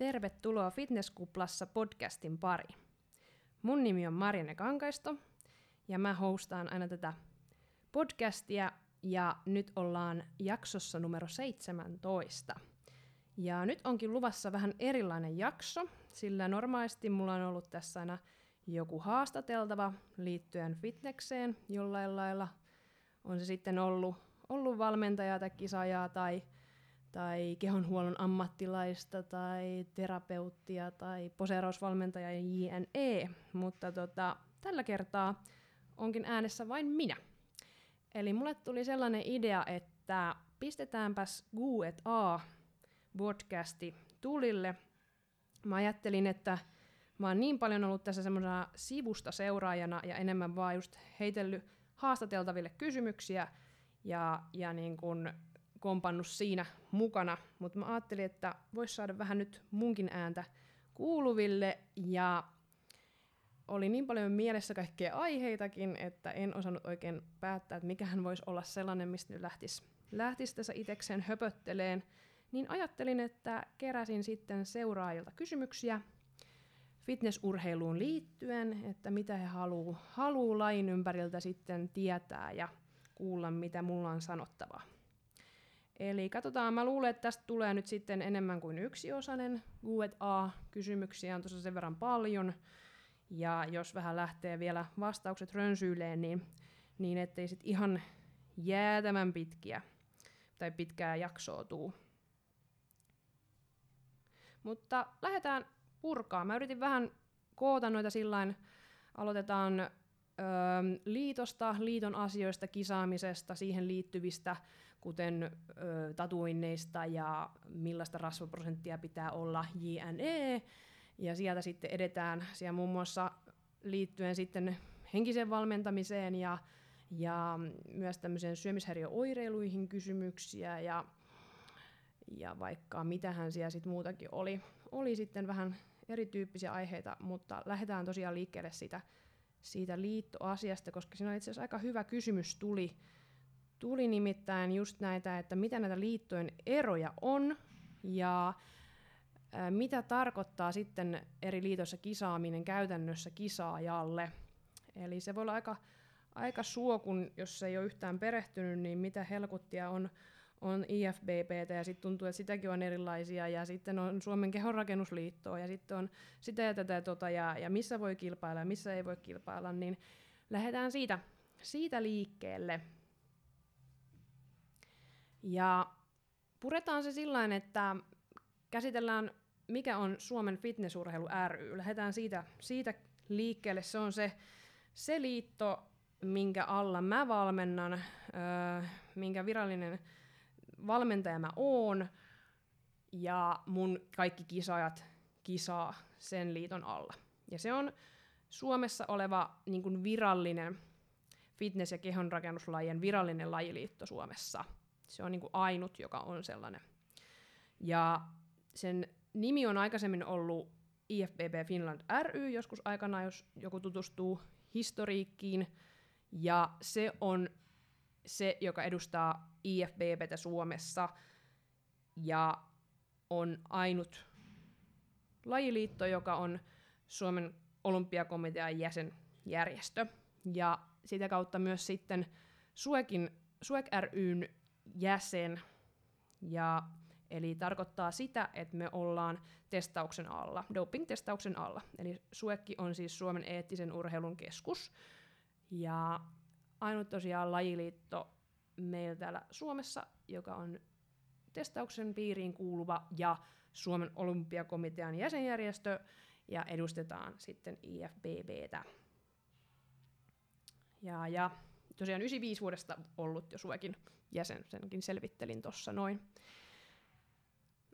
Tervetuloa Fitnesskuplassa podcastin pari. Mun nimi on Marjane Kankaisto ja mä hostaan aina tätä podcastia ja nyt ollaan jaksossa numero 17. Ja nyt onkin luvassa vähän erilainen jakso, sillä normaalisti mulla on ollut tässä aina joku haastateltava liittyen fitnekseen jollain lailla. On se sitten ollut, ollut valmentajaa tai kisaajaa tai tai kehonhuollon ammattilaista tai terapeuttia tai poseerausvalmentaja ja JNE, mutta tota, tällä kertaa onkin äänessä vain minä. Eli mulle tuli sellainen idea, että pistetäänpäs Guet A podcasti tulille. Mä ajattelin, että mä oon niin paljon ollut tässä semmoisena sivusta seuraajana ja enemmän vaan just heitellyt haastateltaville kysymyksiä ja, ja niin kun kompannut siinä mukana, mutta mä ajattelin, että voisi saada vähän nyt munkin ääntä kuuluville ja oli niin paljon mielessä kaikkea aiheitakin, että en osannut oikein päättää, että mikähän voisi olla sellainen, mistä nyt lähtisi, lähtisi tässä itsekseen höpötteleen. Niin ajattelin, että keräsin sitten seuraajilta kysymyksiä fitnessurheiluun liittyen, että mitä he haluaa haluu lain ympäriltä sitten tietää ja kuulla, mitä mulla on sanottavaa. Eli katsotaan, mä luulen, että tästä tulee nyt sitten enemmän kuin yksi osainen A-kysymyksiä on tuossa sen verran paljon. Ja jos vähän lähtee vielä vastaukset rönsyileen, niin, niin ettei sitten ihan jäätävän pitkiä tai pitkää jaksoa tuu. Mutta lähdetään purkaa. Mä yritin vähän koota noita sillain, aloitetaan liitosta, liiton asioista, kisaamisesta, siihen liittyvistä, kuten tatuinneista ja millaista rasvaprosenttia pitää olla JNE, ja sieltä sitten edetään siellä muun muassa liittyen sitten henkiseen valmentamiseen ja, ja myös tämmöiseen syömishäiriöoireiluihin kysymyksiä ja, ja vaikka mitähän siellä sitten muutakin oli. Oli sitten vähän erityyppisiä aiheita, mutta lähdetään tosiaan liikkeelle siitä siitä liittoasiasta, koska siinä itse asiassa aika hyvä kysymys tuli. Tuli nimittäin just näitä, että mitä näitä liittojen eroja on ja ää, mitä tarkoittaa sitten eri liitoissa kisaaminen käytännössä kisaajalle. Eli se voi olla aika, aika suokun, jos ei ole yhtään perehtynyt, niin mitä helkuttia on on IFBBtä ja sitten tuntuu, että sitäkin on erilaisia ja sitten on Suomen kehonrakennusliittoa ja sitten on sitä ja tätä tota, ja, ja missä voi kilpailla ja missä ei voi kilpailla, niin lähdetään siitä, siitä liikkeelle. Ja puretaan se sillä että käsitellään, mikä on Suomen fitnessurheilu ry. Lähdetään siitä, siitä liikkeelle. Se on se, se liitto, minkä alla mä valmennan, öö, minkä virallinen valmentaja mä oon, ja mun kaikki kisaajat kisaa sen liiton alla. Ja se on Suomessa oleva niin kuin virallinen fitness- ja kehonrakennuslajien virallinen lajiliitto Suomessa. Se on niin kuin ainut, joka on sellainen. Ja sen nimi on aikaisemmin ollut IFBB Finland ry joskus aikana, jos joku tutustuu historiikkiin. Ja se on se, joka edustaa IFBBtä Suomessa ja on ainut lajiliitto, joka on Suomen olympiakomitean jäsenjärjestö. Ja sitä kautta myös sitten Suekin, Suek ryn jäsen. Ja, eli tarkoittaa sitä, että me ollaan testauksen alla, doping-testauksen alla. Eli Suekki on siis Suomen eettisen urheilun keskus. Ja ainut tosiaan lajiliitto meillä täällä Suomessa, joka on testauksen piiriin kuuluva ja Suomen olympiakomitean jäsenjärjestö, ja edustetaan sitten IFBBtä. Ja, ja tosiaan 95 vuodesta ollut jo Suekin jäsen, senkin selvittelin tuossa noin.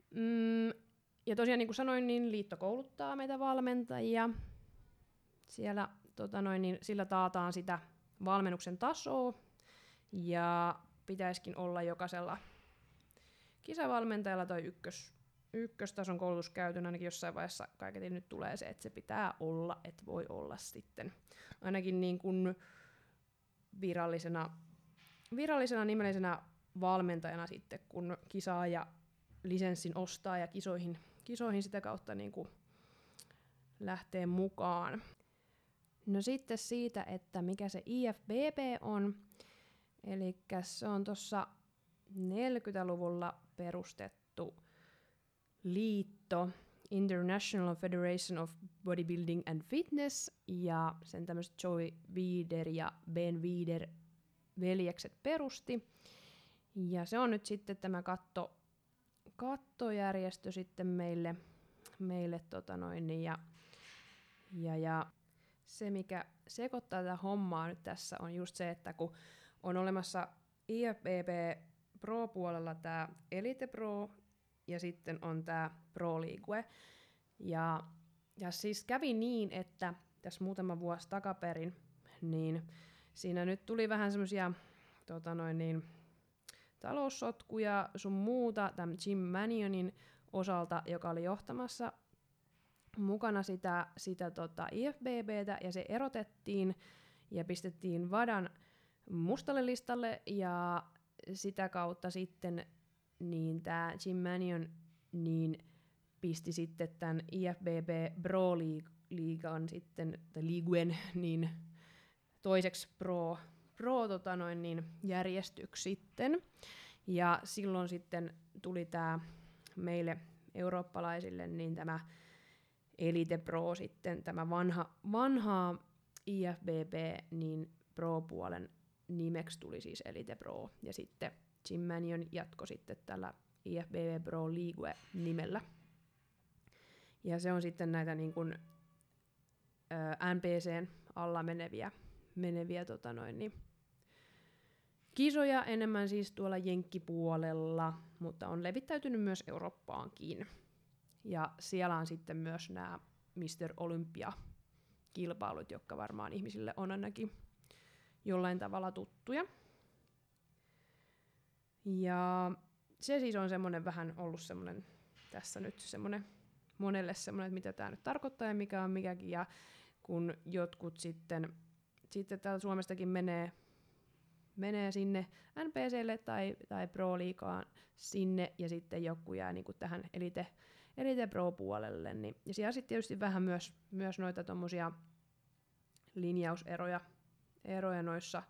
Mm, ja tosiaan niin kuin sanoin, niin liitto kouluttaa meitä valmentajia. Siellä tota noin, niin sillä taataan sitä valmennuksen tasoa, ja pitäisikin olla jokaisella kisavalmentajalla tai ykkös, ykköstason koulutus käytön ainakin jossain vaiheessa kaiketi nyt tulee se, että se pitää olla, että voi olla sitten ainakin niin kuin virallisena, virallisena nimellisenä valmentajana sitten, kun kisaa ja lisenssin ostaa ja kisoihin, kisoihin sitä kautta niin kuin lähtee mukaan. No sitten siitä, että mikä se IFBB on. Eli se on tuossa 40-luvulla perustettu liitto, International Federation of Bodybuilding and Fitness, ja sen tämmöiset Joey Weider ja Ben Weider veljekset perusti. Ja se on nyt sitten tämä katto, kattojärjestö sitten meille, meille tota noin, ja, ja, ja se, mikä sekoittaa tätä hommaa nyt tässä, on just se, että kun on olemassa IFBB Pro-puolella tämä Elite Pro, ja sitten on tämä Pro League. Ja, ja siis kävi niin, että tässä muutama vuosi takaperin, niin siinä nyt tuli vähän semmoisia tota niin, taloussotkuja sun muuta tämän Jim Manionin osalta, joka oli johtamassa mukana sitä, sitä tota IFBBtä, ja se erotettiin ja pistettiin Vadan mustalle listalle, ja sitä kautta sitten niin tämä Jim Manion niin pisti sitten tämän IFBB Pro Liigan sitten, tai Liguen, niin toiseksi pro, pro tota noin, niin järjestyksi sitten. Ja silloin sitten tuli tämä meille eurooppalaisille niin tämä Elite Pro sitten, tämä vanha, vanha IFBB, niin Pro-puolen nimeksi tuli siis Elite Pro. Ja sitten Jim Manion jatko sitten tällä IFBB Pro League-nimellä. Ja se on sitten näitä niin kuin, ö, NPCn alla meneviä, meneviä tota noin, niin, kisoja enemmän siis tuolla Jenkkipuolella, mutta on levittäytynyt myös Eurooppaankin. Ja siellä on sitten myös nämä Mr. Olympia-kilpailut, jotka varmaan ihmisille on ainakin jollain tavalla tuttuja. Ja se siis on semmoinen vähän ollut semmoinen tässä nyt semmoinen monelle semmoinen, että mitä tämä nyt tarkoittaa ja mikä on mikäkin. Ja kun jotkut sitten, sitten täällä Suomestakin menee, menee sinne NPClle tai, tai Pro Liigaan sinne ja sitten joku jää niinku tähän Elite, Elite Pro-puolelle. Niin, ja siellä sitten tietysti vähän myös, myös noita tommosia linjauseroja eroja noissa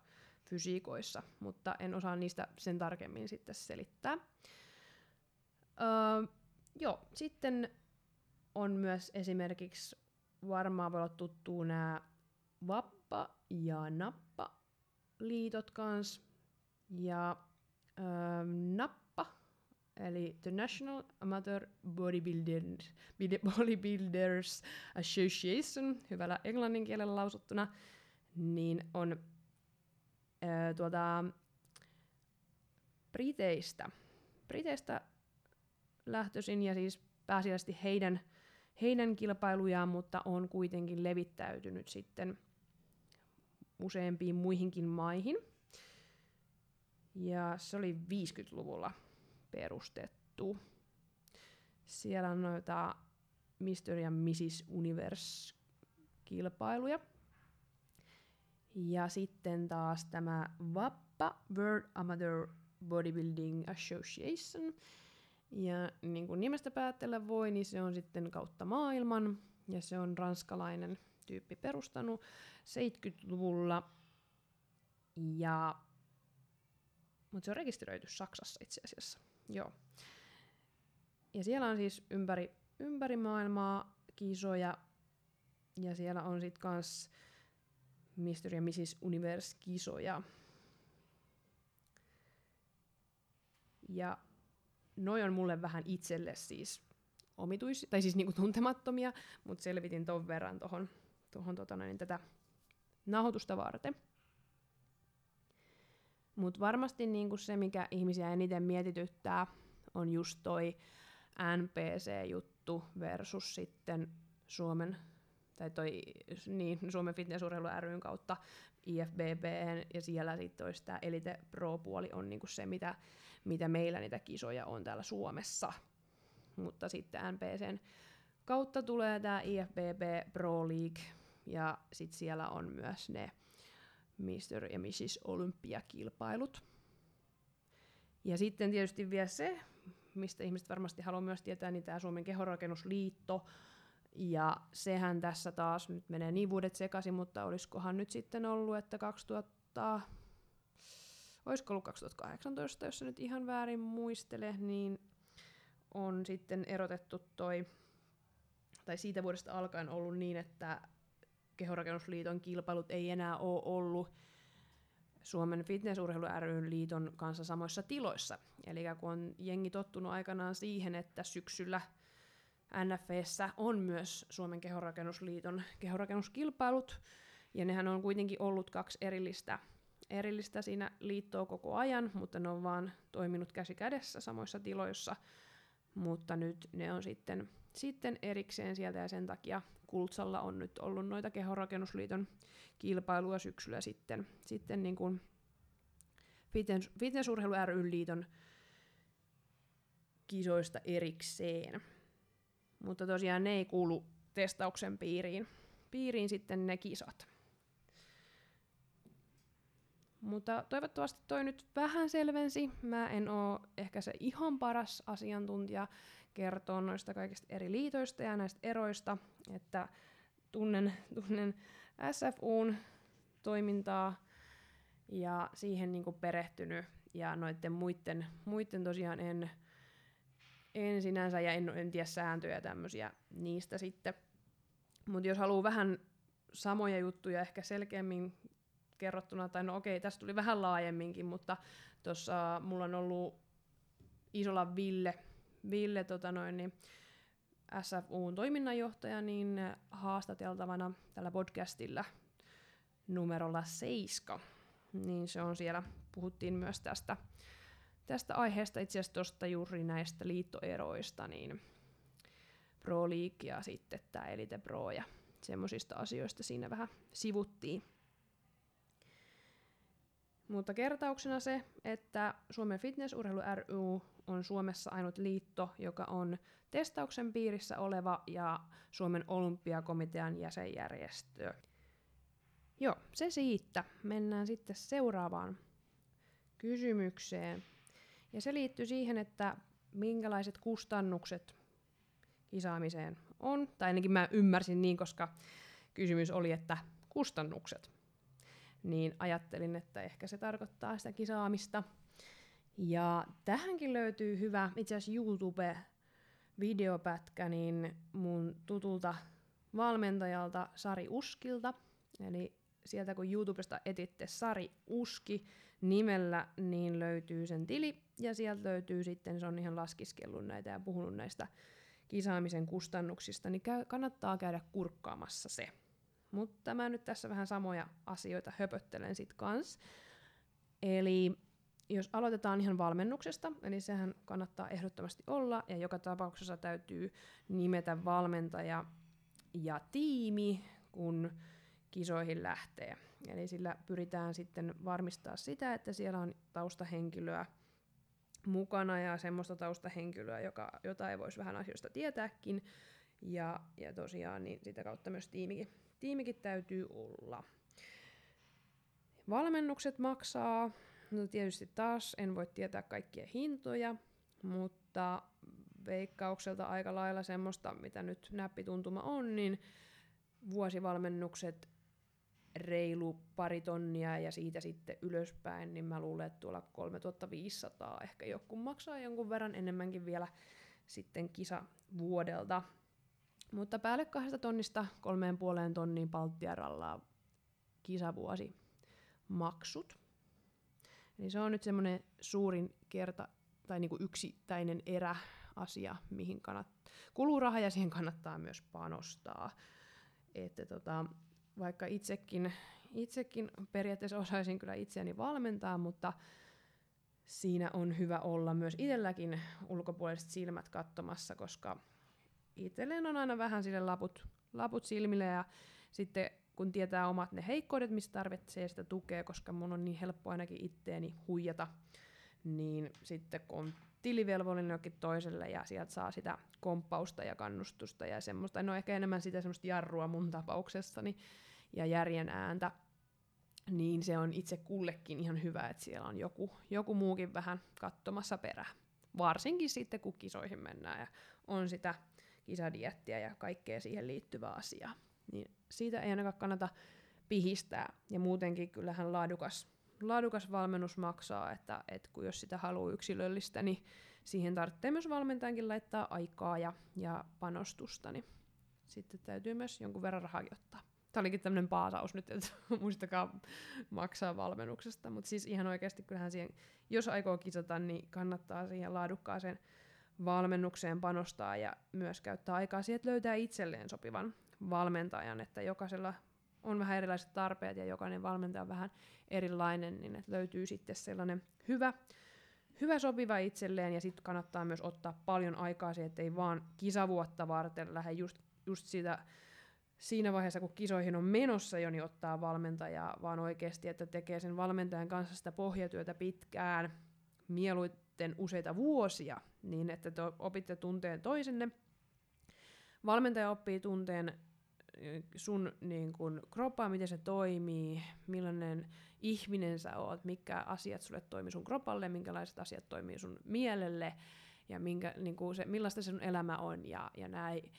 fysiikoissa, mutta en osaa niistä sen tarkemmin sitten selittää. Öö, joo, sitten on myös esimerkiksi varmaan voi olla tuttuu nämä Vappa ja Nappa liitot kans. Ja öö, Nappa, eli The National Amateur Bodybuilders, Bodybuilders Association, hyvällä englannin kielellä lausuttuna, niin on öö, tuota, Briteistä, Briteistä lähtöisin ja siis pääasiallisesti heidän, heidän kilpailujaan, mutta on kuitenkin levittäytynyt sitten useampiin muihinkin maihin. Ja se oli 50-luvulla perustettu. Siellä on noita Mr. ja Mrs. Universe-kilpailuja. Ja sitten taas tämä VAPPA, World Amateur Bodybuilding Association. Ja niin kuin nimestä päättellä voi, niin se on sitten kautta maailman. Ja se on ranskalainen tyyppi perustanut 70-luvulla. Ja, mutta se on rekisteröity Saksassa itse asiassa. Joo. Ja siellä on siis ympäri, ympäri maailmaa kisoja. Ja siellä on sitten kans Mr. ja Mrs. Universe-kisoja. Ja noi on mulle vähän itselle siis omituis, tai siis niinku tuntemattomia, mutta selvitin ton verran tohon, tohon tota tätä nauhoitusta varten. Mutta varmasti niinku se, mikä ihmisiä eniten mietityttää, on just toi NPC-juttu versus sitten Suomen tai toi niin, Suomen Fitnessurheilu ryn kautta IFBB, ja siellä sitten olisi tämä Elite Pro-puoli on niinku se, mitä, mitä meillä niitä kisoja on täällä Suomessa. Mutta sitten NPCn kautta tulee tämä IFBB Pro League, ja sitten siellä on myös ne Mr. ja Mrs. Olympiakilpailut. Ja sitten tietysti vielä se, mistä ihmiset varmasti haluaa myös tietää, niin tämä Suomen kehorakennusliitto, ja sehän tässä taas nyt menee niin vuodet sekaisin, mutta olisikohan nyt sitten ollut, että 2000, olisiko ollut 2018, jos se nyt ihan väärin muistele, niin on sitten erotettu toi, tai siitä vuodesta alkaen ollut niin, että Kehorakennusliiton kilpailut ei enää ole ollut Suomen Fitnessurheilu ry liiton kanssa samoissa tiloissa. Eli kun on jengi tottunut aikanaan siihen, että syksyllä NFEssä on myös Suomen kehorakennusliiton kehorakennuskilpailut, ja nehän on kuitenkin ollut kaksi erillistä, erillistä siinä liittoa koko ajan, mutta ne on vaan toiminut käsi kädessä samoissa tiloissa, mutta nyt ne on sitten, sitten erikseen sieltä, ja sen takia Kultsalla on nyt ollut noita kehorakennusliiton kilpailuja syksyllä sitten, sitten niin kuin Fitness, Fitnessurheilu ry liiton kisoista erikseen. Mutta tosiaan ne ei kuulu testauksen piiriin, piiriin sitten ne kisat. Mutta toivottavasti toi nyt vähän selvensi. Mä en oo ehkä se ihan paras asiantuntija kertoa noista kaikista eri liitoista ja näistä eroista, että tunnen, tunnen SFUn toimintaa ja siihen niinku perehtynyt ja noiden muiden, muiden tosiaan en, en sinänsä ja en, en tiedä sääntöjä tämmöisiä niistä sitten. Mutta jos haluaa vähän samoja juttuja ehkä selkeämmin kerrottuna, tai no okei, tässä tuli vähän laajemminkin, mutta tuossa mulla on ollut Isola Ville, Ville tota noin, niin SFUn toiminnanjohtaja, niin haastateltavana tällä podcastilla numerolla 7. Niin se on siellä, puhuttiin myös tästä, tästä aiheesta, itse asiassa tuosta juuri näistä liittoeroista, niin Pro League ja sitten tämä Elite Pro ja semmoisista asioista siinä vähän sivuttiin. Mutta kertauksena se, että Suomen Fitnessurheilu ry on Suomessa ainut liitto, joka on testauksen piirissä oleva ja Suomen olympiakomitean jäsenjärjestö. Joo, se siitä. Mennään sitten seuraavaan kysymykseen. Ja se liittyy siihen, että minkälaiset kustannukset kisaamiseen on. Tai ainakin mä ymmärsin niin, koska kysymys oli, että kustannukset. Niin ajattelin, että ehkä se tarkoittaa sitä kisaamista. Ja tähänkin löytyy hyvä, itse asiassa YouTube-videopätkä, niin mun tutulta valmentajalta Sari Uskilta. Eli sieltä kun YouTubesta etitte Sari Uski nimellä, niin löytyy sen tili, ja sieltä löytyy sitten, se on ihan laskiskellut näitä ja puhunut näistä kisaamisen kustannuksista, niin käy, kannattaa käydä kurkkaamassa se. Mutta mä nyt tässä vähän samoja asioita höpöttelen sit kans. Eli jos aloitetaan ihan valmennuksesta, eli sehän kannattaa ehdottomasti olla, ja joka tapauksessa täytyy nimetä valmentaja ja tiimi, kun kisoihin lähtee. Eli sillä pyritään sitten varmistaa sitä, että siellä on taustahenkilöä mukana ja semmoista taustahenkilöä, joka, jota ei voisi vähän asioista tietääkin. Ja, ja tosiaan niin sitä kautta myös tiimikin, tiimikin täytyy olla. Valmennukset maksaa, no tietysti taas en voi tietää kaikkia hintoja, mutta veikkaukselta aika lailla semmoista, mitä nyt näppituntuma on, niin vuosivalmennukset reilu pari tonnia ja siitä sitten ylöspäin, niin mä luulen, että tuolla 3500 ehkä joku maksaa jonkun verran enemmänkin vielä sitten kisa vuodelta. Mutta päälle kahdesta tonnista kolmeen puoleen tonniin palttiarallaa kisavuosi maksut. Eli se on nyt semmoinen suurin kerta tai niinku yksittäinen erä asia, mihin kannat, kuluu raha ja siihen kannattaa myös panostaa. Että tota, vaikka itsekin, itsekin periaatteessa osaisin kyllä itseäni valmentaa, mutta siinä on hyvä olla myös itselläkin ulkopuoliset silmät katsomassa, koska itselleen on aina vähän sille laput, laput silmille ja sitten kun tietää omat ne heikkoudet, mistä tarvitsee sitä tukea, koska mun on niin helppo ainakin itteeni huijata, niin sitten kun on tilivelvollinen jokin toiselle ja sieltä saa sitä komppausta ja kannustusta ja semmoista, no ehkä enemmän sitä semmoista jarrua mun tapauksessani, ja järjen ääntä, niin se on itse kullekin ihan hyvä, että siellä on joku, joku muukin vähän katsomassa perä. varsinkin sitten kun kisoihin mennään ja on sitä kisadiettiä ja kaikkea siihen liittyvää asiaa. Niin siitä ei ainakaan kannata pihistää. Ja muutenkin kyllähän laadukas, laadukas valmennus maksaa, että, että kun jos sitä haluaa yksilöllistä, niin siihen tarvitsee myös valmentajankin laittaa aikaa ja, ja panostusta, niin sitten täytyy myös jonkun verran rahaa ottaa. Tämä olikin tämmöinen paasaus nyt, että muistakaa maksaa valmennuksesta, mutta siis ihan oikeasti kyllähän siihen, jos aikoo kisata, niin kannattaa siihen laadukkaaseen valmennukseen panostaa ja myös käyttää aikaa siihen, että löytää itselleen sopivan valmentajan, että jokaisella on vähän erilaiset tarpeet ja jokainen valmentaja on vähän erilainen, niin että löytyy sitten sellainen hyvä, hyvä sopiva itselleen ja sitten kannattaa myös ottaa paljon aikaa siihen, että ei vaan kisavuotta varten lähde just, just sitä siinä vaiheessa, kun kisoihin on menossa jo, niin ottaa valmentajaa, vaan oikeasti, että tekee sen valmentajan kanssa sitä pohjatyötä pitkään, mieluiten useita vuosia, niin että te opitte tunteen toisenne. Valmentaja oppii tunteen sun niin kun, kroppaa, miten se toimii, millainen ihminen sä oot, mikä asiat sulle toimii sun kropalle, minkälaiset asiat toimii sun mielelle ja minkä, niin kuin se, millaista sun elämä on ja, ja näin.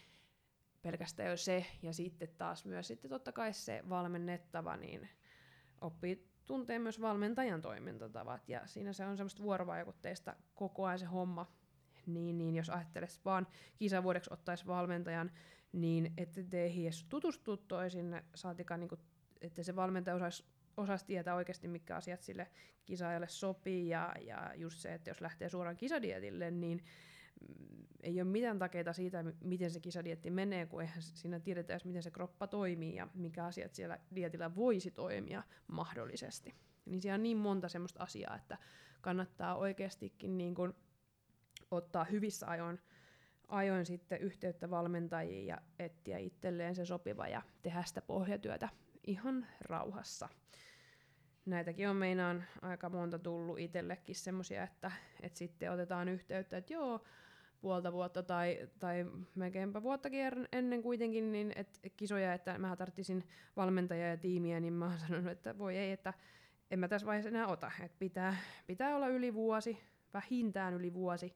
Pelkästään jo se, ja sitten taas myös sitten totta kai se valmennettava, niin oppii tuntee myös valmentajan toimintatavat, ja siinä se on semmoista vuorovaikutteista koko ajan se homma, niin, niin jos ajattelisi vaan kisavuodeksi ottaisi valmentajan, niin ette te edes tutustua toisinne, saatikaan niin kuin, että se valmentaja osaisi osasi tietää oikeasti, mikä asiat sille kisaajalle sopii, ja, ja just se, että jos lähtee suoraan kisadietille, niin mm, ei ole mitään takeita siitä, miten se kisadietti menee, kun eihän siinä tiedetä edes, miten se kroppa toimii ja mikä asiat siellä dietillä voisi toimia mahdollisesti. Niin siellä on niin monta semmoista asiaa, että kannattaa oikeastikin niin kun ottaa hyvissä ajoin, ajoin sitten yhteyttä valmentajiin ja etsiä itselleen se sopiva ja tehdä sitä pohjatyötä ihan rauhassa. Näitäkin on meinaan aika monta tullut itsellekin semmoisia, että, että sitten otetaan yhteyttä, että joo, puolta vuotta tai, tai melkeinpä vuottakin er-, ennen kuitenkin niin et kisoja, että mä tarvitsisin valmentajaa ja tiimiä, niin mä oon sanonut, että voi ei, että en mä tässä vaiheessa enää ota. Et pitää, pitää olla yli vuosi, vähintään yli vuosi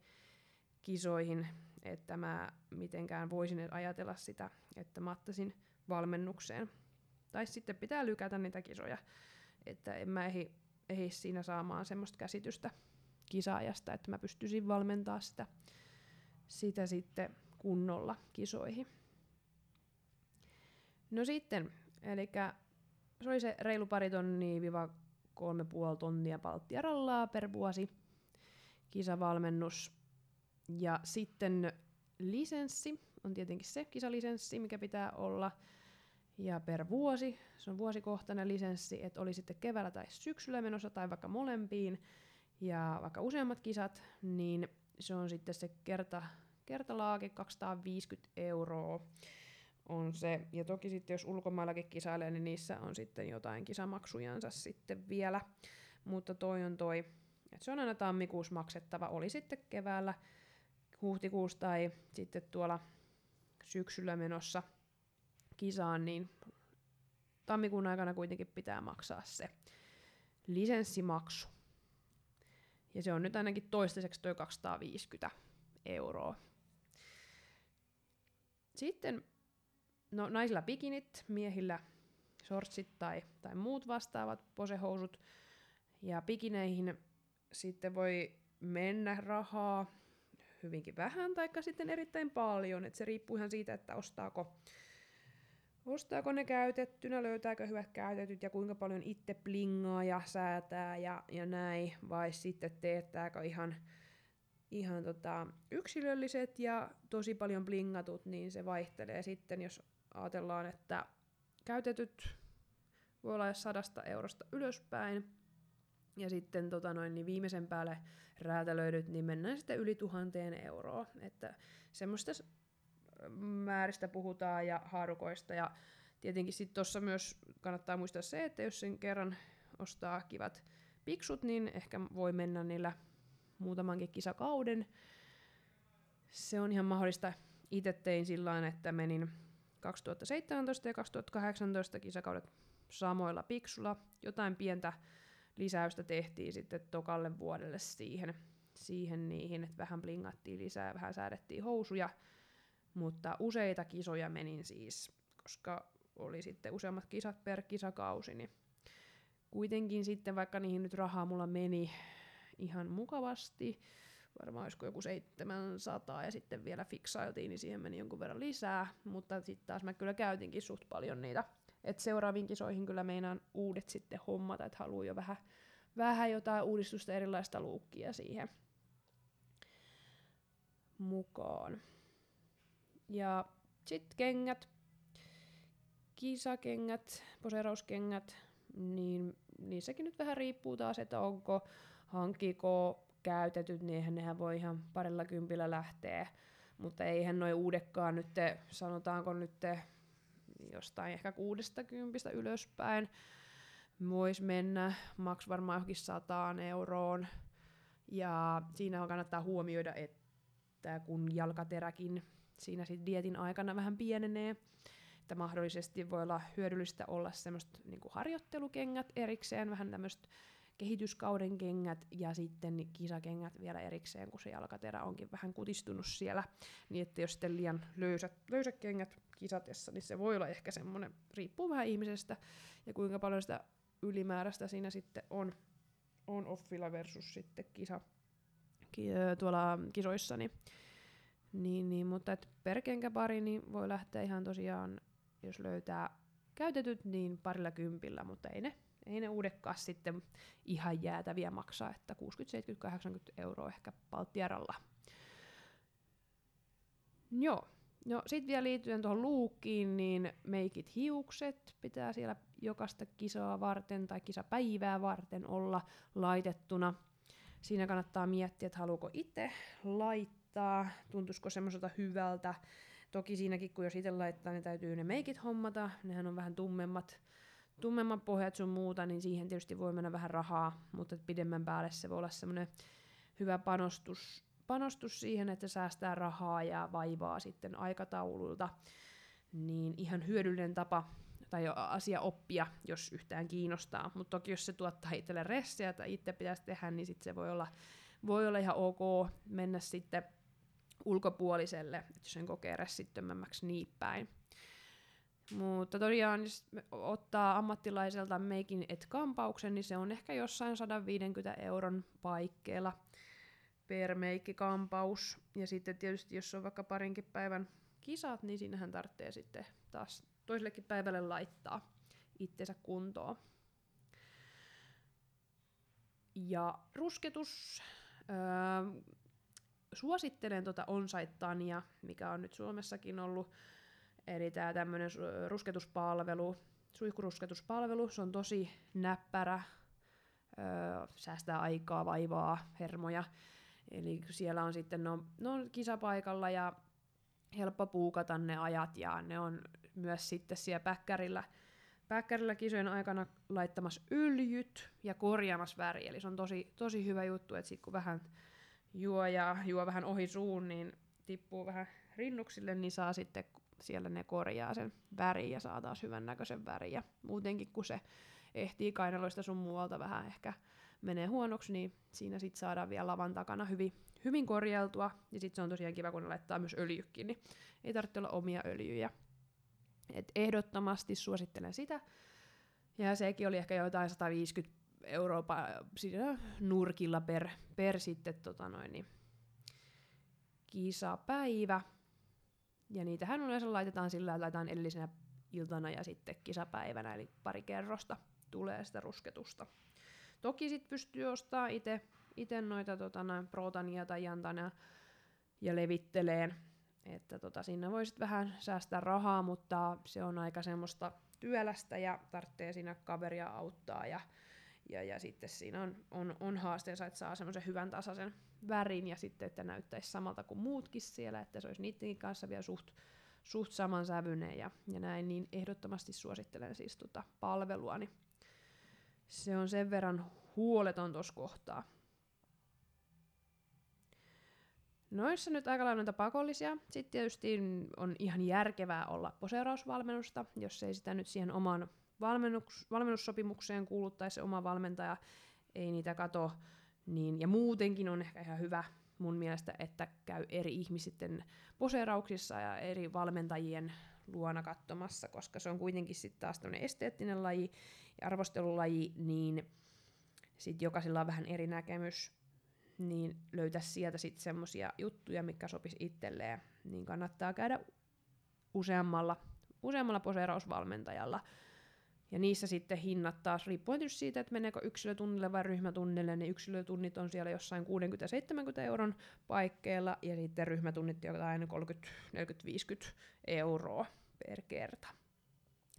kisoihin, että mä mitenkään voisin ajatella sitä, että mä ottaisin valmennukseen. Tai sitten pitää lykätä niitä kisoja, että en mä ehdi, ehdi siinä saamaan semmoista käsitystä kisaajasta, että mä pystyisin valmentaa sitä sitä sitten kunnolla kisoihin. No sitten, eli se oli se reilu pari tonnia kolme puoli tonnia palttiarallaa per vuosi kisavalmennus. Ja sitten lisenssi on tietenkin se kisalisenssi, mikä pitää olla. Ja per vuosi, se on vuosikohtainen lisenssi, että oli sitten keväällä tai syksyllä menossa tai vaikka molempiin ja vaikka useammat kisat, niin se on sitten se kerta, kertalaake 250 euroa on se. Ja toki sitten jos ulkomaillakin kisailee, niin niissä on sitten jotain kisamaksujansa sitten vielä. Mutta toi on toi, että se on aina tammikuussa maksettava, oli sitten keväällä, huhtikuussa tai sitten tuolla syksyllä menossa kisaan, niin tammikuun aikana kuitenkin pitää maksaa se lisenssimaksu. Ja se on nyt ainakin toistaiseksi tuo 250 euroa. Sitten no, naisilla bikinit, miehillä shortsit tai, tai muut vastaavat posehousut. Ja bikineihin sitten voi mennä rahaa hyvinkin vähän tai sitten erittäin paljon. Et se riippuu ihan siitä, että ostaako Ostaako ne käytettynä, löytääkö hyvät käytetyt ja kuinka paljon itse plingaa ja säätää ja, ja näin, vai sitten teettääkö ihan, ihan tota yksilölliset ja tosi paljon blingatut, niin se vaihtelee sitten, jos ajatellaan, että käytetyt voi olla sadasta eurosta ylöspäin, ja sitten tota noin, niin viimeisen päälle räätälöidyt, niin mennään sitten yli tuhanteen euroa. Että semmoista määristä puhutaan ja haarukoista. Ja tietenkin sitten tuossa myös kannattaa muistaa se, että jos sen kerran ostaa kivat piksut, niin ehkä voi mennä niillä muutamankin kisakauden. Se on ihan mahdollista. Itse tein sillä että menin 2017 ja 2018 kisakaudet samoilla piksulla. Jotain pientä lisäystä tehtiin sitten tokalle vuodelle siihen, siihen niihin, että vähän blingattiin lisää, vähän säädettiin housuja, mutta useita kisoja menin siis, koska oli sitten useammat kisat per kisakausi, niin kuitenkin sitten, vaikka niihin nyt rahaa mulla meni ihan mukavasti, varmaan olisiko joku 700 ja sitten vielä fiksailtiin, niin siihen meni jonkun verran lisää, mutta sitten taas mä kyllä käytinkin suht paljon niitä. Et seuraaviin kisoihin kyllä meinaan uudet sitten hommata, että haluaa jo vähän, vähän jotain uudistusta, erilaista luukkia siihen mukaan. Ja sitten kengät, kisakengät, poserauskengät, niin niissäkin nyt vähän riippuu taas, että onko, hankkiiko käytetyt, niin nehän voi ihan parilla kympillä lähteä. Mutta eihän noin uudekkaan nyt, sanotaanko nyt jostain ehkä kuudesta kympistä ylöspäin, voisi mennä, maks varmaan johonkin sataan euroon. Ja siinä kannattaa huomioida, että kun jalkateräkin siinä sit dietin aikana vähän pienenee, että mahdollisesti voi olla hyödyllistä olla semmoista niinku harjoittelukengät erikseen, vähän tämmöistä kehityskauden kengät ja sitten kisakengät vielä erikseen, kun se jalkaterä onkin vähän kutistunut siellä. Niin että jos sitten liian löysät, löysät kengät kisatessa, niin se voi olla ehkä semmoinen, riippuu vähän ihmisestä ja kuinka paljon sitä ylimääräistä siinä sitten on, on offilla versus sitten kisa, ki, tuolla kisoissa. Niin, niin, niin mutta et per kenkäpari niin voi lähteä ihan tosiaan, jos löytää käytetyt, niin parilla kympillä, mutta ei ne ei ne uudekkaan sitten ihan jäätäviä maksaa, että 60, 70, 80 euroa ehkä palttiaralla. Joo. No sit vielä liittyen tuohon luukkiin, niin meikit hiukset pitää siellä jokaista kisaa varten tai kisapäivää varten olla laitettuna. Siinä kannattaa miettiä, että haluuko itse laittaa, tuntuisiko semmoiselta hyvältä. Toki siinäkin, kun jos itse laittaa, niin täytyy ne meikit hommata. Nehän on vähän tummemmat tummemmat pohjat sun muuta, niin siihen tietysti voi mennä vähän rahaa, mutta pidemmän päälle se voi olla semmoinen hyvä panostus, panostus siihen, että säästää rahaa ja vaivaa sitten aikataululta, niin ihan hyödyllinen tapa tai asia oppia, jos yhtään kiinnostaa. Mutta toki jos se tuottaa itselle ressiä tai itse pitäisi tehdä, niin sit se voi olla, voi olla ihan ok mennä sitten ulkopuoliselle, että jos sen kokee ressittömämmäksi niin päin. Mutta tosiaan, jos ottaa ammattilaiselta meikin et kampauksen, niin se on ehkä jossain 150 euron paikkeilla per meikkikampaus. Ja sitten tietysti, jos on vaikka parinkin päivän kisat, niin siinähän tarvitsee sitten taas toisellekin päivälle laittaa itsensä kuntoon. Ja rusketus. Öö, suosittelen tuota Onsaitania, mikä on nyt Suomessakin ollut Eli tämä tämmöinen rusketuspalvelu, suihkurusketuspalvelu, se on tosi näppärä, öö, säästää aikaa, vaivaa, hermoja. Eli siellä on sitten, no, ne on kisapaikalla ja helppo puukata ne ajat ja ne on myös sitten siellä päkkärillä, päkkärillä kisojen aikana laittamassa öljyt ja korjaamassa väriä. Eli se on tosi, tosi hyvä juttu, että sitten kun vähän juo ja juo vähän ohi suun, niin tippuu vähän rinnuksille, niin saa sitten siellä ne korjaa sen värin ja saa taas hyvän näköisen värin. Ja muutenkin kun se ehtii kainaloista sun muualta vähän ehkä menee huonoksi, niin siinä sitten saadaan vielä lavan takana hyvin, hyvin korjailtua. Ja sitten se on tosiaan kiva, kun ne laittaa myös öljykin, niin ei tarvitse olla omia öljyjä. Et ehdottomasti suosittelen sitä. Ja sekin oli ehkä jotain 150 euroa siinä nurkilla per, per sitten tota noin, niin kisapäivä. Ja niitähän yleensä laitetaan sillä, että laitetaan edellisenä iltana ja sitten kisapäivänä, eli pari kerrosta tulee sitä rusketusta. Toki sitten pystyy ostamaan itse noita tota, protania tai jantana ja levitteleen, että tota, siinä voisit vähän säästää rahaa, mutta se on aika semmoista työlästä ja tarvitsee siinä kaveria auttaa ja, ja, ja sitten siinä on, on, on haasteensa, että saa semmoisen hyvän tasaisen värin ja sitten, että näyttäisi samalta kuin muutkin siellä, että se olisi niidenkin kanssa vielä suht, suht samansävyinen ja, ja näin, niin ehdottomasti suosittelen siis tota palvelua, niin se on sen verran huoleton tuossa kohtaa. Noissa nyt aika lailla noita pakollisia. Sitten tietysti on ihan järkevää olla poseerausvalmennusta, jos ei sitä nyt siihen oman valmennus, valmennussopimukseen kuulu tai se oma valmentaja ei niitä kato Niin, ja muutenkin on ehkä ihan hyvä mun mielestä, että käy eri ihmisitten poseerauksissa ja eri valmentajien luona katsomassa, koska se on kuitenkin sitten taas esteettinen laji ja arvostelulaji, niin sitten jokaisella on vähän eri näkemys, niin löytää sieltä sitten semmosia juttuja, mikä sopisi itselleen, niin kannattaa käydä useammalla, useammalla poseerausvalmentajalla. Ja niissä sitten hinnat taas, riippuen tietysti siitä, että meneekö yksilötunnille vai ryhmätunnille, niin yksilötunnit on siellä jossain 60-70 euron paikkeilla, ja sitten ryhmätunnit jotain 30, 40, 50 euroa per kerta.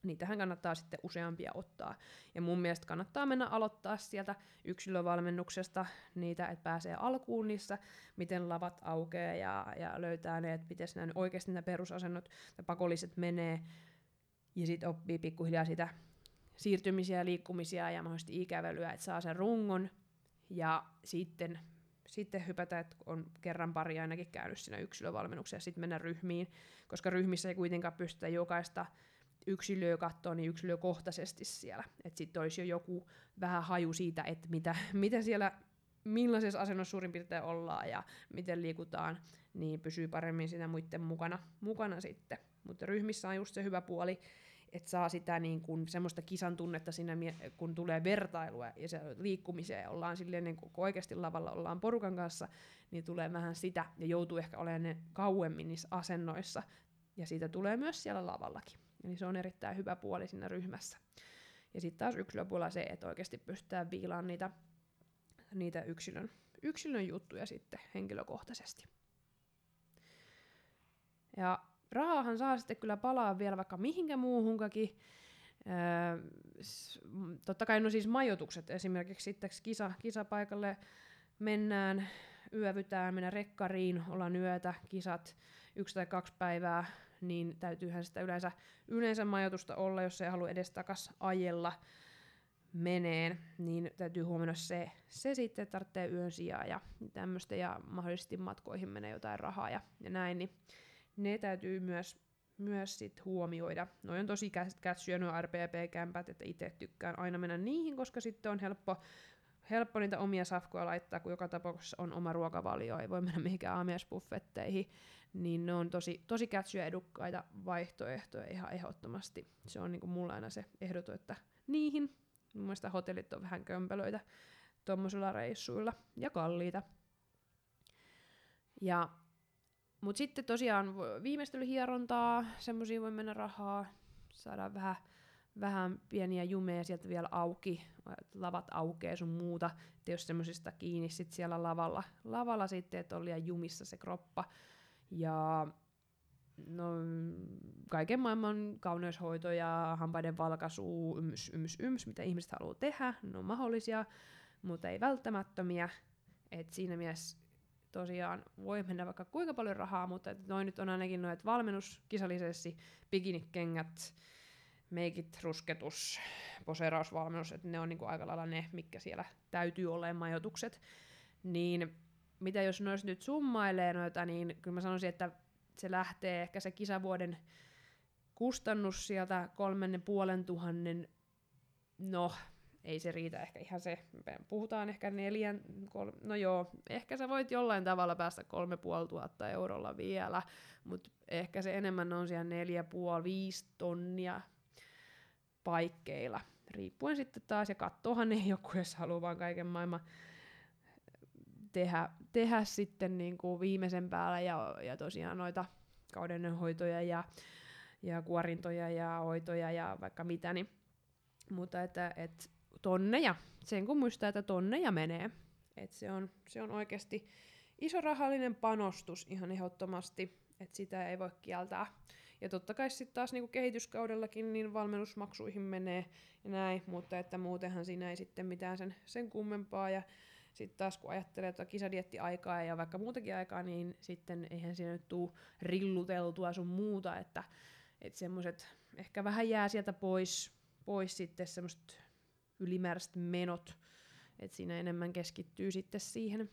Niitähän kannattaa sitten useampia ottaa. Ja mun mielestä kannattaa mennä aloittaa sieltä yksilövalmennuksesta niitä, että pääsee alkuun niissä, miten lavat aukeaa ja, ja löytää ne, että miten nämä oikeasti nämä perusasennot ja pakolliset menee. Ja sitten oppii pikkuhiljaa sitä siirtymisiä liikkumisia ja mahdollisesti ikävelyä, että saa sen rungon. Ja sitten, sitten hypätä, että on kerran pari ainakin käynyt siinä yksilövalmennuksessa ja sitten mennä ryhmiin, koska ryhmissä ei kuitenkaan pystytä jokaista yksilöä katsoa niin yksilökohtaisesti siellä. Että sitten olisi jo joku vähän haju siitä, että mitä, mitä siellä, millaisessa asennossa suurin piirtein ollaan ja miten liikutaan, niin pysyy paremmin siinä muiden mukana, mukana sitten. Mutta ryhmissä on just se hyvä puoli, että saa sitä niin kuin semmoista kisan tunnetta siinä, kun tulee vertailua ja se liikkumiseen ollaan silleen niin kun oikeasti lavalla ollaan porukan kanssa, niin tulee vähän sitä ja joutuu ehkä olemaan ne kauemmin niissä asennoissa ja siitä tulee myös siellä lavallakin. Eli se on erittäin hyvä puoli siinä ryhmässä. Ja sitten taas yksilöpuolella se, että oikeasti pystytään viilaan niitä, niitä yksilön, yksilön juttuja sitten henkilökohtaisesti. Ja rahaahan saa sitten kyllä palaa vielä vaikka mihinkä muuhunkakin. Öö, totta kai no siis majoitukset esimerkiksi sitten kisa, kisapaikalle mennään, yövytään, mennään rekkariin, ollaan yötä, kisat, yksi tai kaksi päivää, niin täytyyhän sitä yleensä, yleensä majoitusta olla, jos ei halua edes takas ajella meneen, niin täytyy huomioida se, se sitten, että tarvitsee yön sijaan ja tämmöistä, ja mahdollisesti matkoihin menee jotain rahaa ja, ja näin, niin ne täytyy myös, myös sit huomioida. Noin on tosi kätsyjä nuo RPP-kämpät, että itse tykkään aina mennä niihin, koska sitten on helppo, helppo niitä omia safkoja laittaa, kun joka tapauksessa on oma ruokavalio, ei voi mennä mihinkään aamiaisbuffetteihin, niin ne on tosi, tosi kätsyjä edukkaita vaihtoehtoja ihan ehdottomasti. Se on niinku mulla aina se ehdoto, että niihin. Mun mielestä hotellit on vähän kömpelöitä tuommoisilla reissuilla ja kalliita. Ja mutta sitten tosiaan viimeistelyhierontaa, semmoisia voi mennä rahaa, saadaan vähän, vähän pieniä jumeja sieltä vielä auki, lavat aukeaa sun muuta, että jos semmoisista kiinni sit siellä lavalla, lavalla sitten, että on liian jumissa se kroppa. Ja no, kaiken maailman kauneushoitoja, hampaiden valkaisu, yms, yms, yms, mitä ihmiset haluaa tehdä, ne on mahdollisia, mutta ei välttämättömiä. Et siinä mielessä tosiaan voi mennä vaikka kuinka paljon rahaa, mutta noin nyt on ainakin noin valmennus, kisalisessi, bikinikengät, meikit, rusketus, poseerausvalmennus, että ne on niinku aika lailla ne, mikä siellä täytyy olla majoitukset. Niin mitä jos nois nyt summailee noita, niin kyllä mä sanoisin, että se lähtee ehkä se kisavuoden kustannus sieltä kolmenne puolen tuhannen, no ei se riitä ehkä ihan se, puhutaan ehkä neljän, kol, no joo, ehkä sä voit jollain tavalla päästä kolme tuhatta eurolla vielä, mutta ehkä se enemmän on siellä neljä puoli, viisi tonnia paikkeilla, riippuen sitten taas, ja kattohan ne joku, jos haluaa vaan kaiken maailman tehdä, tehdä sitten niin kuin viimeisen päällä, ja, ja tosiaan noita kaudennenhoitoja ja, ja kuorintoja ja hoitoja ja vaikka mitä, niin mutta että et tonneja. Sen kun muistaa, että tonneja menee. Et se, on, se on oikeasti iso rahallinen panostus ihan ehdottomasti, että sitä ei voi kieltää. Ja totta kai sitten taas niinku kehityskaudellakin niin valmennusmaksuihin menee ja näin, mutta että muutenhan siinä ei sitten mitään sen, sen kummempaa. Ja sitten taas kun ajattelee että kisadietti-aikaa ja vaikka muutakin aikaa, niin sitten eihän siinä nyt tuu rilluteltua sun muuta, että että semmoiset ehkä vähän jää sieltä pois, pois sitten semmoista ylimääräiset menot, että siinä enemmän keskittyy sitten siihen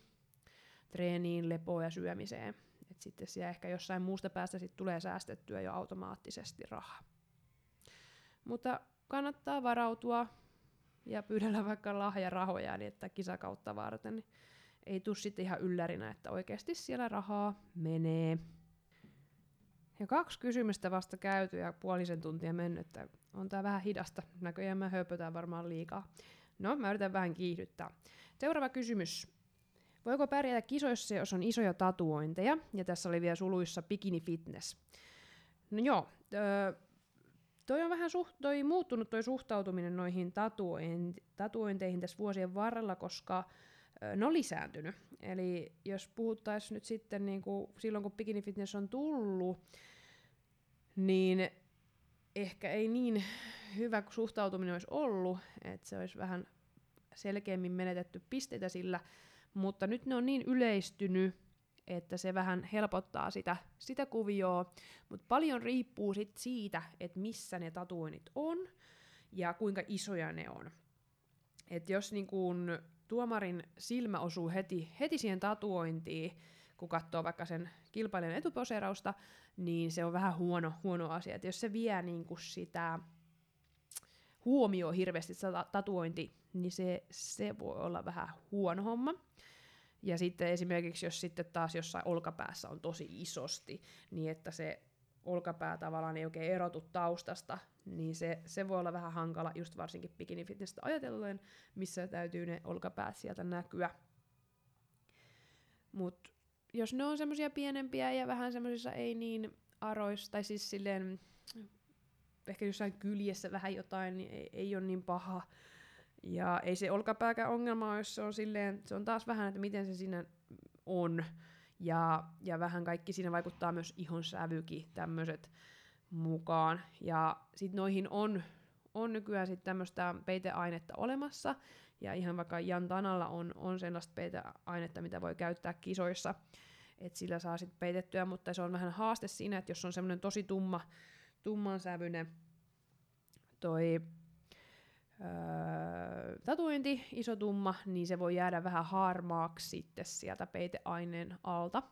treeniin, lepoon ja syömiseen. Et sitten siellä ehkä jossain muusta päästä sit tulee säästettyä jo automaattisesti rahaa. Mutta kannattaa varautua ja pyydellä vaikka lahjarahoja niin että kisakautta varten, niin ei tuu sitten ihan yllärinä, että oikeasti siellä rahaa menee. Ja kaksi kysymystä vasta käyty ja puolisen tuntia mennyt, että on tää vähän hidasta. Näköjään mä höpötän varmaan liikaa. No, mä yritän vähän kiihdyttää. Seuraava kysymys. Voiko pärjätä kisoissa, jos on isoja tatuointeja? Ja tässä oli vielä suluissa bikini fitness. No joo, öö, toi on vähän suht, toi muuttunut toi suhtautuminen noihin tatuointi, tatuointeihin tässä vuosien varrella, koska ne on lisääntynyt. Eli jos puhuttaisiin nyt sitten niin kuin silloin, kun bikini fitness on tullut, niin ehkä ei niin hyvä suhtautuminen olisi ollut, että se olisi vähän selkeämmin menetetty pisteitä sillä, mutta nyt ne on niin yleistynyt, että se vähän helpottaa sitä, sitä kuvioa, mutta paljon riippuu sit siitä, että missä ne tatuoinnit on ja kuinka isoja ne on. Et jos niin kun tuomarin silmä osuu heti, heti siihen tatuointiin, kun katsoo vaikka sen kilpailijan etuposeerausta, niin se on vähän huono, huono asia. Et jos se vie niin sitä huomioon hirveästi se tatuointi, niin se, se voi olla vähän huono homma. Ja sitten esimerkiksi, jos sitten taas jossain olkapäässä on tosi isosti, niin että se olkapää tavallaan ei oikein erotu taustasta, niin se, se voi olla vähän hankala, just varsinkin bikini fitnessistä ajatellen, missä täytyy ne olkapäät sieltä näkyä. Mutta jos ne on semmoisia pienempiä ja vähän semmoisissa ei niin aroissa, tai siis silleen ehkä jossain kyljessä vähän jotain, niin ei, ei ole niin paha. Ja ei se olkapääkään ongelma jos se on silleen, se on taas vähän, että miten se siinä on. Ja, ja vähän kaikki siinä vaikuttaa myös ihon sävykin, tämmöiset mukaan. Ja sitten noihin on, on nykyään sitten tämmöistä peiteainetta olemassa. Ja ihan vaikka Jan Tanalla on, on sellaista peiteainetta, mitä voi käyttää kisoissa, että sillä saa sitten peitettyä, mutta se on vähän haaste siinä, että jos on semmoinen tosi tumma, tumman sävyinen toi öö, tatuointi, iso tumma, niin se voi jäädä vähän harmaaksi sitten sieltä peiteaineen alta.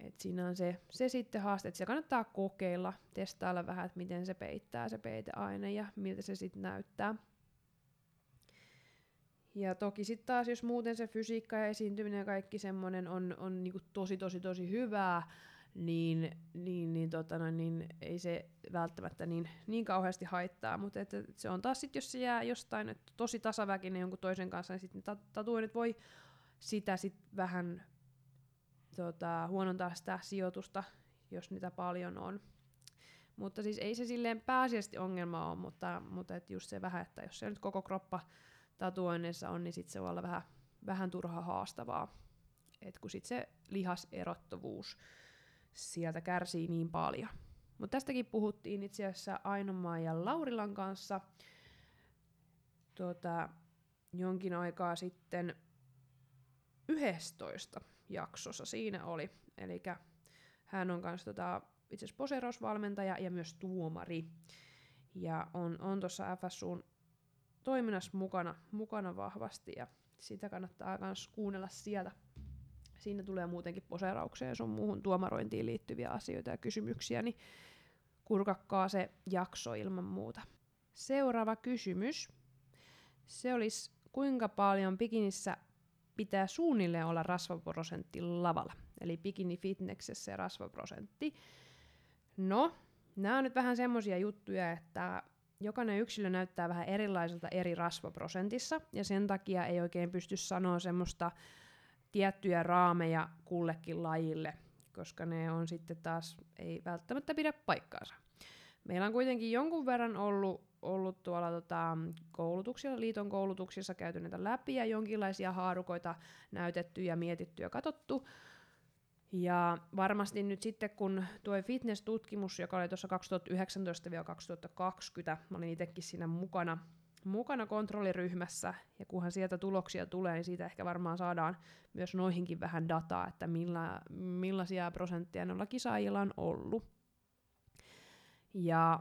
Et siinä on se, se sitten haaste, että se kannattaa kokeilla, testailla vähän, että miten se peittää se peiteaine ja miltä se sitten näyttää. Ja toki sitten taas, jos muuten se fysiikka ja esiintyminen ja kaikki semmoinen on, on niinku tosi tosi tosi hyvää, niin, niin, niin, tota no, niin ei se välttämättä niin, niin kauheasti haittaa, mutta että se on taas sitten, jos se jää jostain että tosi tasaväkinen jonkun toisen kanssa, niin sitten tatuoinnit voi sitä sitten vähän tota, huonontaa sitä sijoitusta, jos niitä paljon on. Mutta siis ei se silleen pääasiallisesti ongelma ole, mutta, mutta et just se vähän, että jos se nyt koko kroppa tatuoinnissa on, niin sitten se voi olla vähän, vähän turha haastavaa. Et kun sitten se lihaserottuvuus sieltä kärsii niin paljon. Mutta tästäkin puhuttiin itse asiassa Ainomaa ja Laurilan kanssa tuota, jonkin aikaa sitten 11 jaksossa siinä oli. Eli hän on kanssa tota, itse asiassa poseerausvalmentaja ja myös tuomari. Ja on, on tuossa FSUn toiminnassa mukana, mukana vahvasti ja sitä kannattaa myös kuunnella sieltä siinä tulee muutenkin poseeraukseen ja sun muuhun tuomarointiin liittyviä asioita ja kysymyksiä, niin kurkakkaa se jakso ilman muuta. Seuraava kysymys. Se olisi, kuinka paljon bikinissä pitää suunnilleen olla rasvaprosentti lavalla? Eli bikini fitnessessä se rasvaprosentti. No, nämä on nyt vähän semmosia juttuja, että jokainen yksilö näyttää vähän erilaiselta eri rasvaprosentissa, ja sen takia ei oikein pysty sanoa semmoista tiettyjä raameja kullekin lajille, koska ne on sitten taas, ei välttämättä pidä paikkaansa. Meillä on kuitenkin jonkun verran ollut, ollut tuolla tota, koulutuksilla, liiton koulutuksissa käyty näitä läpi ja jonkinlaisia haarukoita näytetty ja mietitty ja katsottu. Ja varmasti nyt sitten, kun tuo fitness-tutkimus, joka oli tuossa 2019-2020, mä olin itsekin siinä mukana, mukana kontrolliryhmässä, ja kunhan sieltä tuloksia tulee, niin siitä ehkä varmaan saadaan myös noihinkin vähän dataa, että milla, millaisia prosentteja noilla kisaajilla on ollut. Ja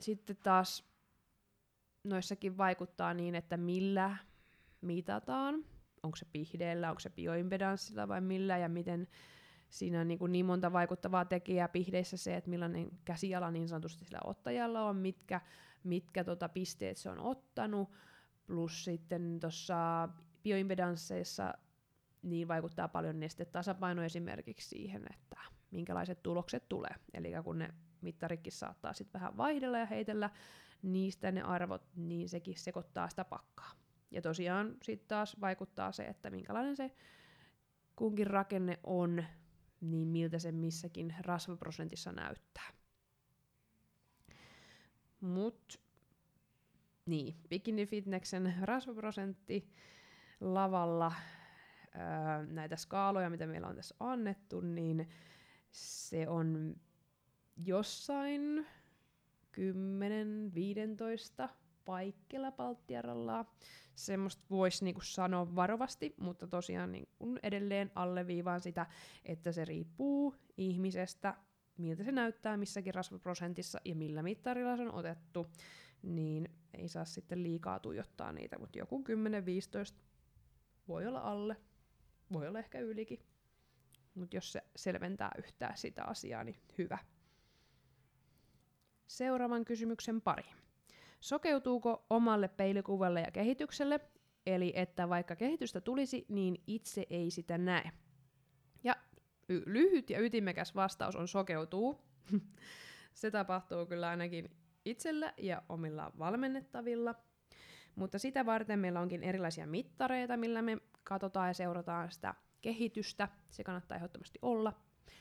sitten taas noissakin vaikuttaa niin, että millä mitataan, onko se pihdeellä, onko se bioimpedanssilla vai millä, ja miten, siinä on niin, kuin niin monta vaikuttavaa tekijää pihdeissä se, että millainen käsiala niin sanotusti sillä ottajalla on, mitkä, mitkä tota pisteet se on ottanut, plus sitten tuossa bioimpedansseissa niin vaikuttaa paljon nestetasapaino esimerkiksi siihen, että minkälaiset tulokset tulee. Eli kun ne mittarikin saattaa sitten vähän vaihdella ja heitellä niistä ne arvot, niin sekin sekoittaa sitä pakkaa. Ja tosiaan sitten taas vaikuttaa se, että minkälainen se kunkin rakenne on, niin miltä se missäkin rasvaprosentissa näyttää. Mut niin, Bikini Fitneksen rasvaprosentti lavalla, ää, näitä skaaloja, mitä meillä on tässä annettu, niin se on jossain 10-15 paikkella Palttiaralla. Semmoista voisi niinku sanoa varovasti, mutta tosiaan niinku edelleen alleviivaan sitä, että se riippuu ihmisestä, miltä se näyttää missäkin rasvaprosentissa ja millä mittarilla se on otettu, niin ei saa sitten liikaa tuijottaa niitä, mutta joku 10-15 voi olla alle, voi olla ehkä ylikin. Mutta jos se selventää yhtään sitä asiaa, niin hyvä. Seuraavan kysymyksen pari. Sokeutuuko omalle peilikuvalle ja kehitykselle, eli että vaikka kehitystä tulisi, niin itse ei sitä näe? Ja y- lyhyt ja ytimekäs vastaus on sokeutuu. se tapahtuu kyllä ainakin itsellä ja omilla valmennettavilla. Mutta sitä varten meillä onkin erilaisia mittareita, millä me katsotaan ja seurataan sitä kehitystä. Se kannattaa ehdottomasti olla,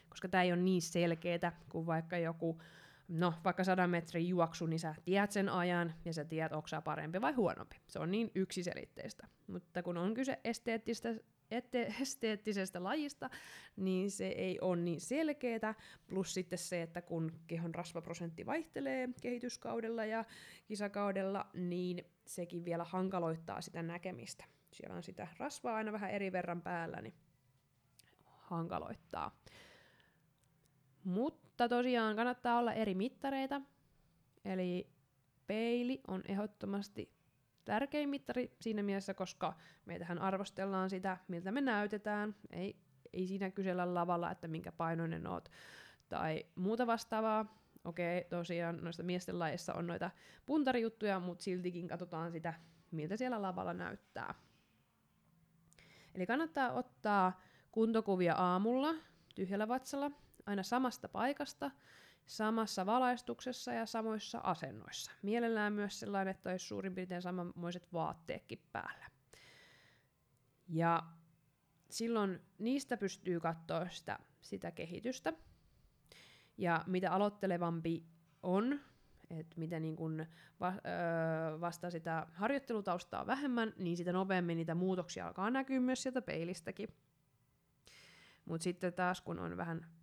koska tämä ei ole niin selkeää kuin vaikka joku no vaikka 100 metrin juoksu, niin sä tiedät sen ajan ja sä tiedät, onko sä parempi vai huonompi. Se on niin yksiselitteistä. Mutta kun on kyse esteettistä, ette, esteettisestä lajista, niin se ei ole niin selkeää. Plus sitten se, että kun kehon rasvaprosentti vaihtelee kehityskaudella ja kisakaudella, niin sekin vielä hankaloittaa sitä näkemistä. Siellä on sitä rasvaa aina vähän eri verran päällä, niin hankaloittaa. Mutta tosiaan kannattaa olla eri mittareita. Eli peili on ehdottomasti tärkein mittari siinä mielessä, koska meitähän arvostellaan sitä, miltä me näytetään. Ei, ei siinä kysellä lavalla, että minkä painoinen oot tai muuta vastaavaa. Okei, tosiaan noista miesten lajeissa on noita puntarijuttuja, mutta siltikin katsotaan sitä, miltä siellä lavalla näyttää. Eli kannattaa ottaa kuntokuvia aamulla tyhjällä vatsalla aina samasta paikasta, samassa valaistuksessa ja samoissa asennoissa. Mielellään myös sellainen, että olisi suurin piirtein samanmoiset vaatteetkin päällä. Ja silloin niistä pystyy katsoa sitä, sitä kehitystä. Ja mitä aloittelevampi on, että mitä niin kun va, öö, vasta sitä harjoittelutaustaa vähemmän, niin sitä nopeammin niitä muutoksia alkaa näkyä myös sieltä peilistäkin. Mutta sitten taas kun on vähän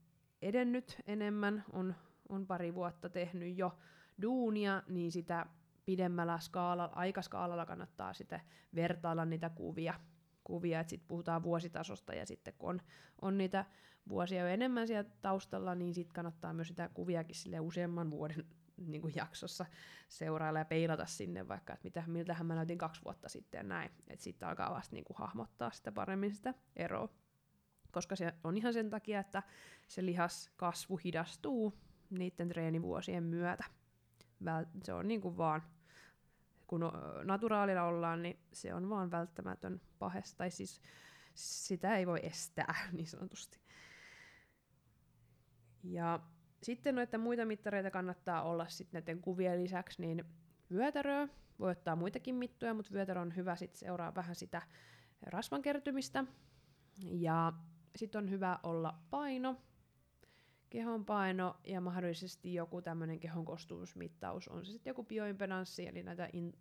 edennyt enemmän, on, on pari vuotta tehnyt jo duunia, niin sitä pidemmällä skaalalla, aikaskaalalla kannattaa sitten vertailla niitä kuvia, kuvia että sitten puhutaan vuositasosta ja sitten kun on, on niitä vuosia jo enemmän siellä taustalla, niin sitten kannattaa myös sitä kuviakin sille useamman vuoden niin kuin jaksossa seurailla ja peilata sinne vaikka, että mitä, miltähän mä näytin kaksi vuotta sitten ja näin. Että sitten alkaa vasta niin kuin hahmottaa sitä paremmin sitä eroa koska se on ihan sen takia, että se lihaskasvu hidastuu niiden treenivuosien myötä. Se on niin kuin vaan, kun naturaalilla ollaan, niin se on vaan välttämätön pahes, tai siis sitä ei voi estää niin sanotusti. Ja sitten noita muita mittareita kannattaa olla sitten näiden kuvien lisäksi, niin vyötäröä, voi ottaa muitakin mittoja, mutta vyötärö on hyvä sitten seuraa vähän sitä rasvan kertymistä. Ja sitten on hyvä olla paino, kehon paino ja mahdollisesti joku tämmöinen kehon kostumusmittaus. On se sitten joku bioimpedanssi, eli näitä in,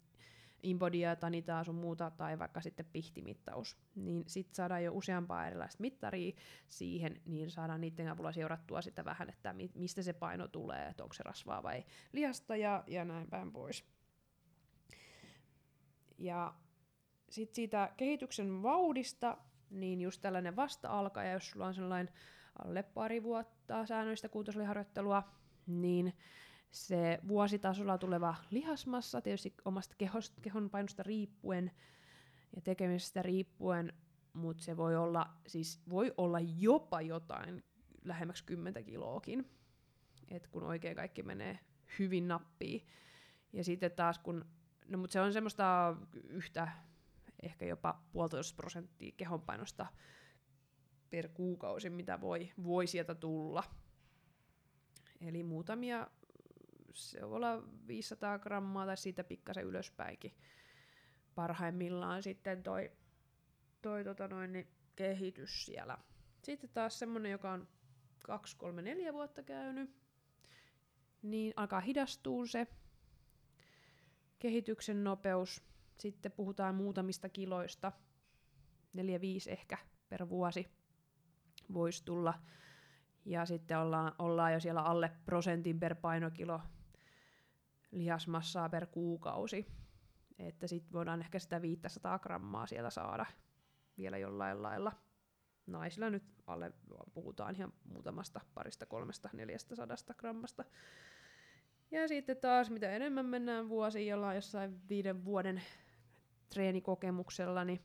Inbodia, Tanitaa sun muuta, tai vaikka sitten pihtimittaus. Niin sitten saadaan jo useampaa erilaista mittaria siihen, niin saadaan niiden avulla seurattua sitä vähän, että mi- mistä se paino tulee, että onko se rasvaa vai lihasta ja, ja näin päin pois. Ja sitten siitä kehityksen vauhdista niin just tällainen vasta-alkaja, jos sulla on sellainen alle pari vuotta säännöllistä kuutosliharjoittelua, niin se vuositasolla tuleva lihasmassa, tietysti omasta kehosta, kehon painosta riippuen ja tekemisestä riippuen, mutta se voi olla, siis voi olla jopa jotain lähemmäksi 10 kiloakin. Et kun oikein kaikki menee hyvin nappiin. Ja sitten taas kun, no mutta se on semmoista yhtä, ehkä jopa puolitoista prosenttia kehonpainosta per kuukausi, mitä voi, voi sieltä tulla. Eli muutamia, se voi olla 500 grammaa tai siitä pikkasen ylöspäinkin. Parhaimmillaan sitten toi, toi tota noin, niin kehitys siellä. Sitten taas semmonen, joka on 2, 3, 4 vuotta käynyt, niin alkaa hidastua se kehityksen nopeus. Sitten puhutaan muutamista kiloista, 4-5 ehkä per vuosi voisi tulla. Ja sitten ollaan, ollaan jo siellä alle prosentin per painokilo lihasmassaa per kuukausi. Että sitten voidaan ehkä sitä 500 grammaa siellä saada vielä jollain lailla. Naisilla nyt alle puhutaan ihan muutamasta parista, kolmesta, neljästä sadasta grammasta. Ja sitten taas mitä enemmän mennään vuosiin jollain jossain viiden vuoden treenikokemuksella, niin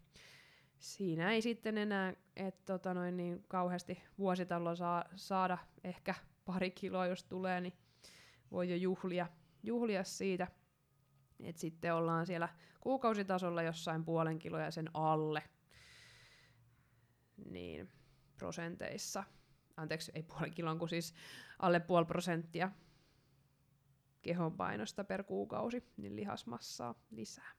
siinä ei sitten enää et, tota noin, niin kauheasti vuositalolla saa, saada ehkä pari kiloa, jos tulee, niin voi jo juhlia, juhlia siitä. Et sitten ollaan siellä kuukausitasolla jossain puolen kiloa ja sen alle niin prosenteissa. Anteeksi, ei puolen kilon, kun siis alle puoli prosenttia kehonpainosta per kuukausi, niin lihasmassaa lisää.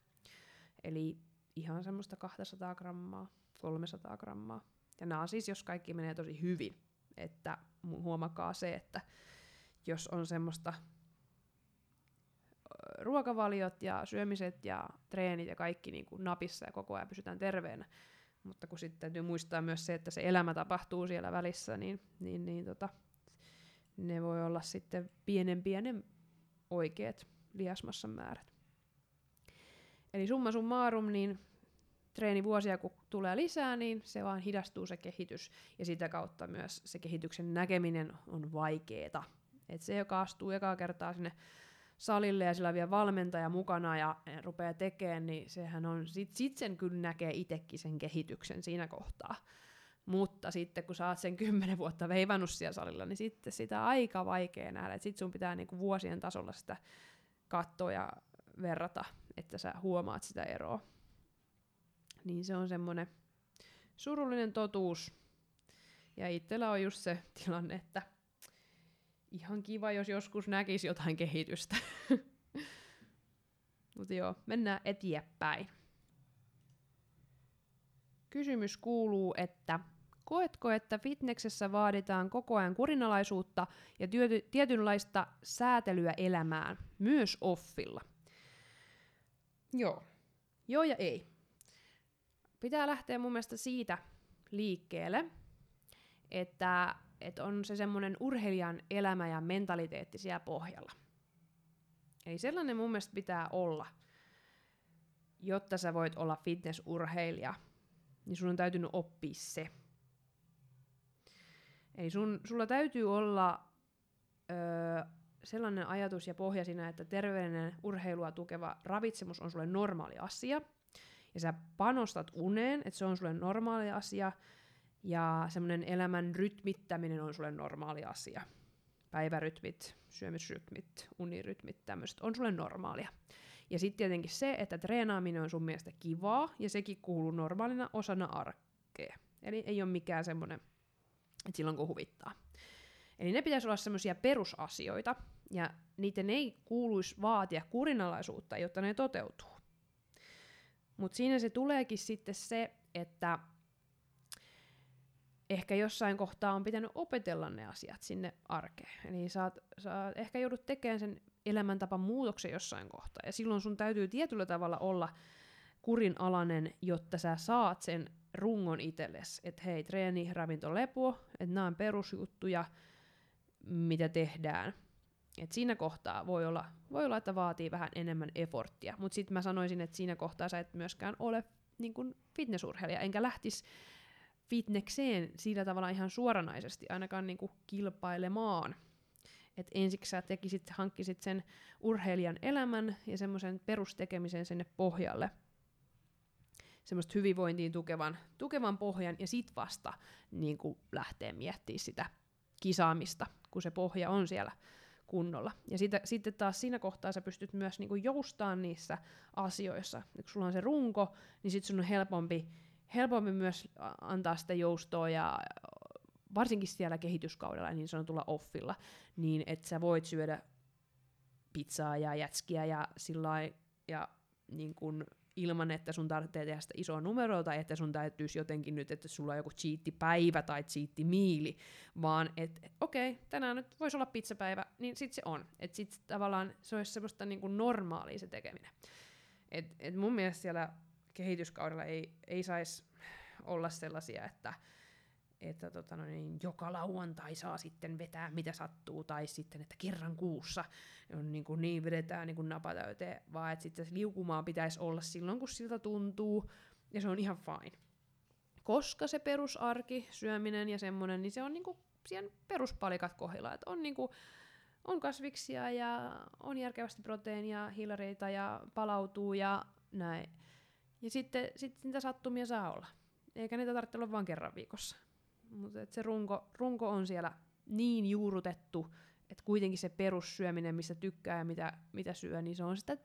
Eli ihan semmoista 200 grammaa, 300 grammaa. Ja nämä on siis, jos kaikki menee tosi hyvin. Että huomakaa se, että jos on semmoista ruokavaliot ja syömiset ja treenit ja kaikki niin kuin napissa ja koko ajan pysytään terveenä, mutta kun sitten täytyy muistaa myös se, että se elämä tapahtuu siellä välissä, niin, niin, niin tota, ne voi olla sitten pienen pienen oikeat lihasmassan määrät. Eli summa summarum, niin treenivuosia kun tulee lisää, niin se vaan hidastuu se kehitys, ja sitä kautta myös se kehityksen näkeminen on vaikeeta. Et se, joka astuu ekaa kertaa sinne salille ja sillä on vielä valmentaja mukana ja rupeaa tekemään, niin sehän on, sit, sit sen kyllä näkee itsekin sen kehityksen siinä kohtaa. Mutta sitten kun sä oot sen kymmenen vuotta veivannut siellä salilla, niin sitten sitä aika vaikea nähdä. Sitten sun pitää niinku vuosien tasolla sitä katsoa ja verrata, että sä huomaat sitä eroa. Niin se on semmoinen surullinen totuus. Ja itsellä on just se tilanne, että ihan kiva, jos joskus näkisi jotain kehitystä. Mutta joo, mennään eteenpäin. Kysymys kuuluu, että koetko, että fitneksessä vaaditaan koko ajan kurinalaisuutta ja työty- tietynlaista säätelyä elämään, myös offilla? Joo. Joo ja ei. Pitää lähteä mun mielestä siitä liikkeelle, että että on se semmoinen urheilijan elämä ja mentaliteetti siellä pohjalla. Eli sellainen mun mielestä pitää olla, jotta sä voit olla fitnessurheilija, niin sun on täytynyt oppia se. Eli sun, sulla täytyy olla öö, sellainen ajatus ja pohja siinä, että terveellinen urheilua tukeva ravitsemus on sulle normaali asia, ja sä panostat uneen, että se on sulle normaali asia, ja semmoinen elämän rytmittäminen on sulle normaali asia. Päivärytmit, syömisrytmit, unirytmit, tämmöiset on sulle normaalia. Ja sitten tietenkin se, että treenaaminen on sun mielestä kivaa, ja sekin kuuluu normaalina osana arkea. Eli ei ole mikään semmoinen, että silloin kun huvittaa. Eli ne pitäisi olla semmoisia perusasioita, ja niiden ei kuuluisi vaatia kurinalaisuutta, jotta ne toteutuu. Mutta siinä se tuleekin sitten se, että ehkä jossain kohtaa on pitänyt opetella ne asiat sinne arkeen. Eli sä oot ehkä joudut tekemään sen elämäntapan muutoksen jossain kohtaa. Ja silloin sun täytyy tietyllä tavalla olla kurinalainen, jotta sä saat sen rungon itsellesi. Että hei, treeni, ravinto, lepo, että nämä on perusjuttuja, mitä tehdään. Et siinä kohtaa voi olla, voi olla, että vaatii vähän enemmän eforttia. Mutta sitten mä sanoisin, että siinä kohtaa sä et myöskään ole niin kun fitnessurheilija, enkä lähtisi fitnekseen sillä tavalla ihan suoranaisesti, ainakaan niinku kilpailemaan. Et ensiksi sä tekisit, hankkisit sen urheilijan elämän ja semmoisen perustekemisen sinne pohjalle. Semmoista hyvinvointiin tukevan, tukevan pohjan ja sit vasta niin lähtee miettimään sitä kisaamista, kun se pohja on siellä kunnolla. Ja sitä, sitten taas siinä kohtaa sä pystyt myös niinku joustaan niissä asioissa. kun sulla on se runko, niin sitten sun on helpompi, helpompi myös antaa sitä joustoa ja varsinkin siellä kehityskaudella niin sanotulla offilla, niin että sä voit syödä pizzaa ja jätskiä ja sillä ja niin kun ilman, että sun tarvitsee tehdä sitä isoa numeroa tai että sun täytyisi jotenkin nyt, että sulla on joku päivä tai miili, vaan että okei, okay, tänään nyt voisi olla pizzapäivä, niin sit se on. Että sit tavallaan se olisi semmoista niin kuin normaalia se tekeminen. Et, et mun mielestä siellä kehityskaudella ei, ei saisi olla sellaisia, että että tota no niin, joka lauantai saa sitten vetää mitä sattuu, tai sitten, että kerran kuussa on niin, kuin niin vedetään niin kuin napatäyteen, vaan että sitten liukumaa pitäisi olla silloin, kun siltä tuntuu, ja se on ihan fine. Koska se perusarki, syöminen ja semmoinen, niin se on niin kuin siihen peruspalikat kohdilla, että on niin kuin, on kasviksia ja on järkevästi proteiinia, hiilareita ja palautuu ja näin. Ja sitten, sitten niitä sattumia saa olla. Eikä niitä tarvitse olla vain kerran viikossa. Mutta se runko, runko on siellä niin juurutettu, että kuitenkin se perussyöminen, missä tykkää ja mitä, mitä syö, niin se on sitä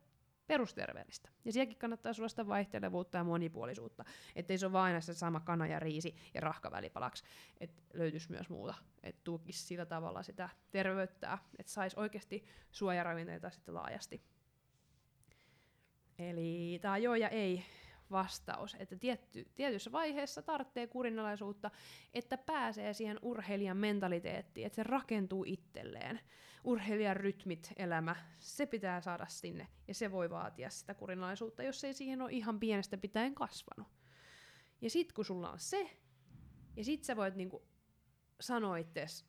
perusterveellistä. Ja sielläkin kannattaa sulla sitä vaihtelevuutta ja monipuolisuutta, ettei se ole vain aina se sama kana ja riisi ja rahka välipalaksi, että löytyisi myös muuta, että tukisi sillä tavalla sitä terveyttä, että saisi oikeasti suojaravinteita sitten laajasti. Eli tämä joo ja ei vastaus, että tietty, tietyssä vaiheessa tarvitsee kurinalaisuutta, että pääsee siihen urheilijan mentaliteettiin, että se rakentuu itselleen. Urheilijan rytmit, elämä, se pitää saada sinne, ja se voi vaatia sitä kurinalaisuutta, jos ei siihen ole ihan pienestä pitäen kasvanut. Ja sit kun sulla on se, ja sit sä voit niinku sanoa itseäsi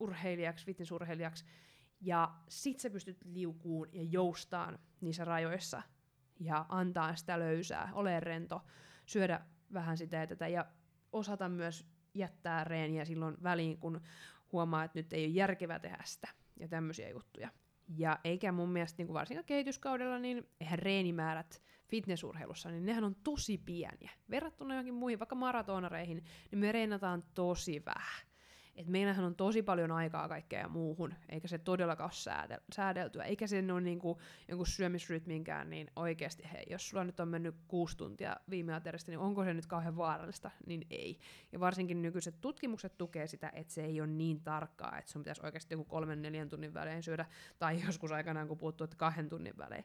urheilijaksi, fitnessurheilijaksi, ja sit sä pystyt liukuun ja joustaan niissä rajoissa, ja antaa sitä löysää, ole rento, syödä vähän sitä ja tätä ja osata myös jättää reeniä silloin väliin, kun huomaa, että nyt ei ole järkevää tehdä sitä ja tämmöisiä juttuja. Ja eikä mun mielestä niin kuin varsinkaan kehityskaudella, niin eihän reenimäärät fitnessurheilussa, niin nehän on tosi pieniä. Verrattuna johonkin muihin, vaikka maratonareihin, niin me reenataan tosi vähän. Et meillähän on tosi paljon aikaa kaikkea muuhun, eikä se todellakaan ole säädeltyä, eikä se ole niinku jonkun syömisrytminkään, niin oikeasti hei, jos sulla nyt on mennyt kuusi tuntia viime aterista, niin onko se nyt kauhean vaarallista? Niin ei. Ja varsinkin nykyiset tutkimukset tukee sitä, että se ei ole niin tarkkaa, että sun pitäisi oikeasti joku kolmen neljän tunnin välein syödä, tai joskus aikanaan kun puhuttu, että kahden tunnin välein.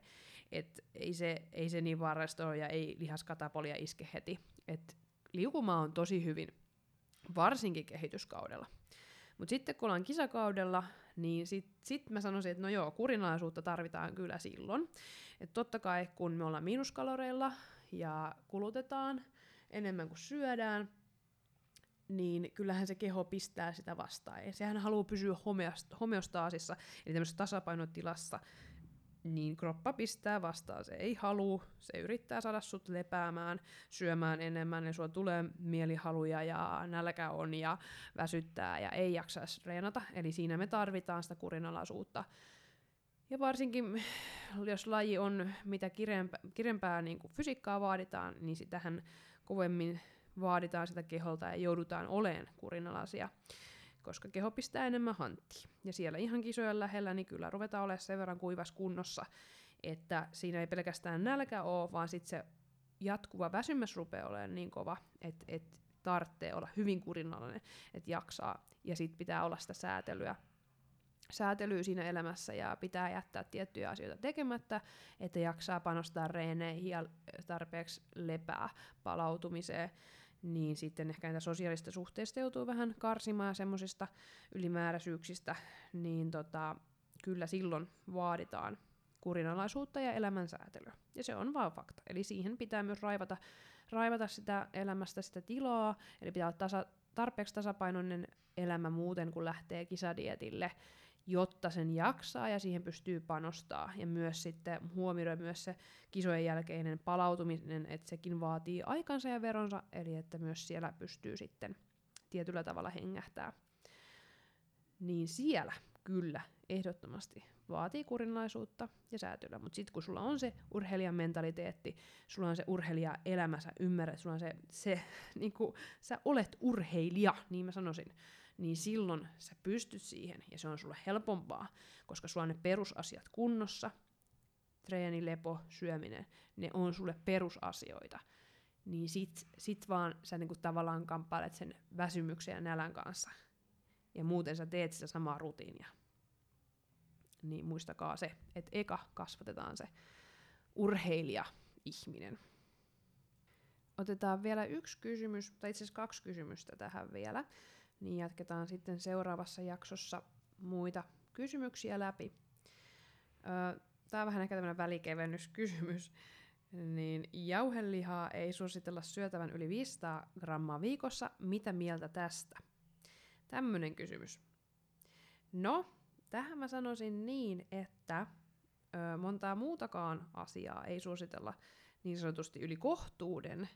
Et ei, se, ei se niin vaarallista ole ja ei lihaskatapolia iske heti. Et liukumaa on tosi hyvin varsinkin kehityskaudella. Mutta sitten kun ollaan kisakaudella, niin sitten sit mä sanoisin, että no joo, kurinalaisuutta tarvitaan kyllä silloin. Että totta kai kun me ollaan miinuskaloreilla ja kulutetaan enemmän kuin syödään, niin kyllähän se keho pistää sitä vastaan. Ja sehän haluaa pysyä homeostaasissa, eli tämmöisessä tasapainotilassa, niin kroppa pistää vastaan. Se ei halua, se yrittää saada sut lepäämään, syömään enemmän, ja sulla tulee mielihaluja ja nälkä on ja väsyttää ja ei jaksa reenata. Eli siinä me tarvitaan sitä kurinalaisuutta. Ja varsinkin, jos laji on mitä kirempää, kirempää niin kuin fysiikkaa vaaditaan, niin sitähän kovemmin vaaditaan sitä keholta ja joudutaan oleen kurinalaisia koska keho pistää enemmän hanttiin. Ja siellä ihan kisojen lähellä, niin kyllä ruvetaan olemaan sen verran kuivas kunnossa, että siinä ei pelkästään nälkä ole, vaan sitten se jatkuva väsymys rupeaa olemaan niin kova, että et tarvitsee olla hyvin kurinalainen, että jaksaa. Ja sitten pitää olla sitä säätelyä, säätelyä siinä elämässä ja pitää jättää tiettyjä asioita tekemättä, että jaksaa panostaa reeneihin ja tarpeeksi lepää palautumiseen niin sitten ehkä näitä sosiaalista suhteista joutuu vähän karsimaan semmoisista ylimääräisyyksistä, niin tota, kyllä silloin vaaditaan kurinalaisuutta ja elämänsäätelyä. Ja se on vaan fakta. Eli siihen pitää myös raivata, raivata sitä elämästä sitä tilaa, eli pitää olla tasa, tarpeeksi tasapainoinen elämä muuten, kun lähtee kisadietille jotta sen jaksaa ja siihen pystyy panostaa. Ja myös sitten huomioida myös se kisojen jälkeinen palautuminen, että sekin vaatii aikansa ja veronsa, eli että myös siellä pystyy sitten tietyllä tavalla hengähtää. Niin siellä kyllä ehdottomasti vaatii kurinlaisuutta ja säätelyä, mutta sitten kun sulla on se urheilijan mentaliteetti, sulla on se urheilija elämä, sä ymmärrät, sulla on se, se niin kuin, sä olet urheilija, niin mä sanoisin, niin silloin sä pystyt siihen ja se on sulle helpompaa, koska sulla on ne perusasiat kunnossa, treeni, lepo, syöminen, ne on sulle perusasioita. Niin sit, sit vaan sä niinku tavallaan kamppailet sen väsymyksen ja nälän kanssa. Ja muuten sä teet sitä samaa rutiinia. Niin muistakaa se, että eka kasvatetaan se urheilija-ihminen. Otetaan vielä yksi kysymys, tai itse asiassa kaksi kysymystä tähän vielä, niin jatketaan sitten seuraavassa jaksossa muita kysymyksiä läpi. Tämä on vähän ehkä tämmöinen välikevennyskysymys. Niin jauhelihaa ei suositella syötävän yli 500 grammaa viikossa. Mitä mieltä tästä? Tämmöinen kysymys. No, tähän mä sanoisin niin, että ö, montaa muutakaan asiaa ei suositella niin sanotusti yli kohtuuden,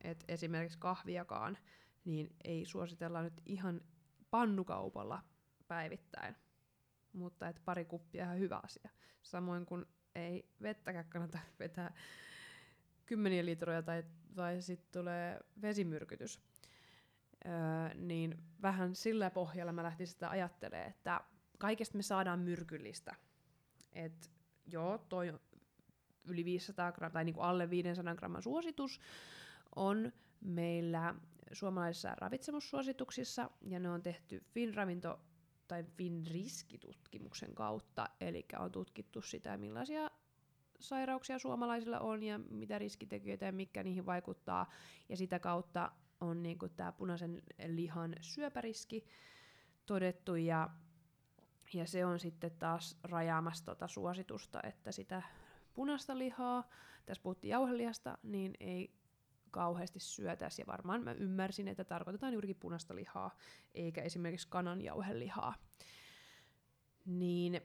että esimerkiksi kahviakaan, niin ei suositella nyt ihan pannukaupalla päivittäin. Mutta että pari kuppia on hyvä asia. Samoin kuin ei vettäkään kannata vetää kymmeniä litroja tai, tai sitten tulee vesimyrkytys. Öö, niin vähän sillä pohjalla mä lähtin sitä ajattelemaan, että kaikesta me saadaan myrkyllistä. Et joo, toi yli 500 grammaa, tai niinku alle 500 gramman suositus on meillä suomalaisissa ravitsemussuosituksissa, ja ne on tehty Finravinto tai Finriski-tutkimuksen kautta, eli on tutkittu sitä, millaisia sairauksia suomalaisilla on ja mitä riskitekijöitä ja mikä niihin vaikuttaa, ja sitä kautta on niinku tämä punaisen lihan syöpäriski todettu, ja, ja se on sitten taas rajaamassa tota suositusta, että sitä punaista lihaa, tässä puhuttiin jauhelihasta, niin ei kauheasti syötäisi. Ja varmaan mä ymmärsin, että tarkoitetaan juurikin punaista lihaa, eikä esimerkiksi kananjauhelihaa. Niin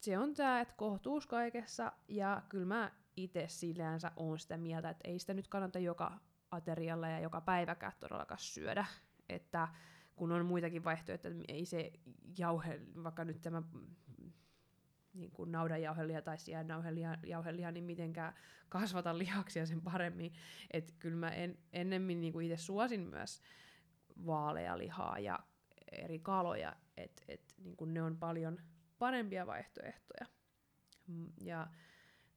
se on tämä, että kohtuus kaikessa, ja kyllä mä itse sillänsä oon sitä mieltä, että ei sitä nyt kannata joka aterialla ja joka päiväkään todellakaan syödä. Että kun on muitakin vaihtoehtoja, että ei se jauhe, vaikka nyt tämä niin kuin naudanjauheliha tai siannauheliha, niin mitenkään kasvata lihaksia sen paremmin. Että kyllä mä en, ennemmin niin kuin itse suosin myös vaaleja lihaa ja eri kaloja, että et, niin kuin ne on paljon parempia vaihtoehtoja. Mm, ja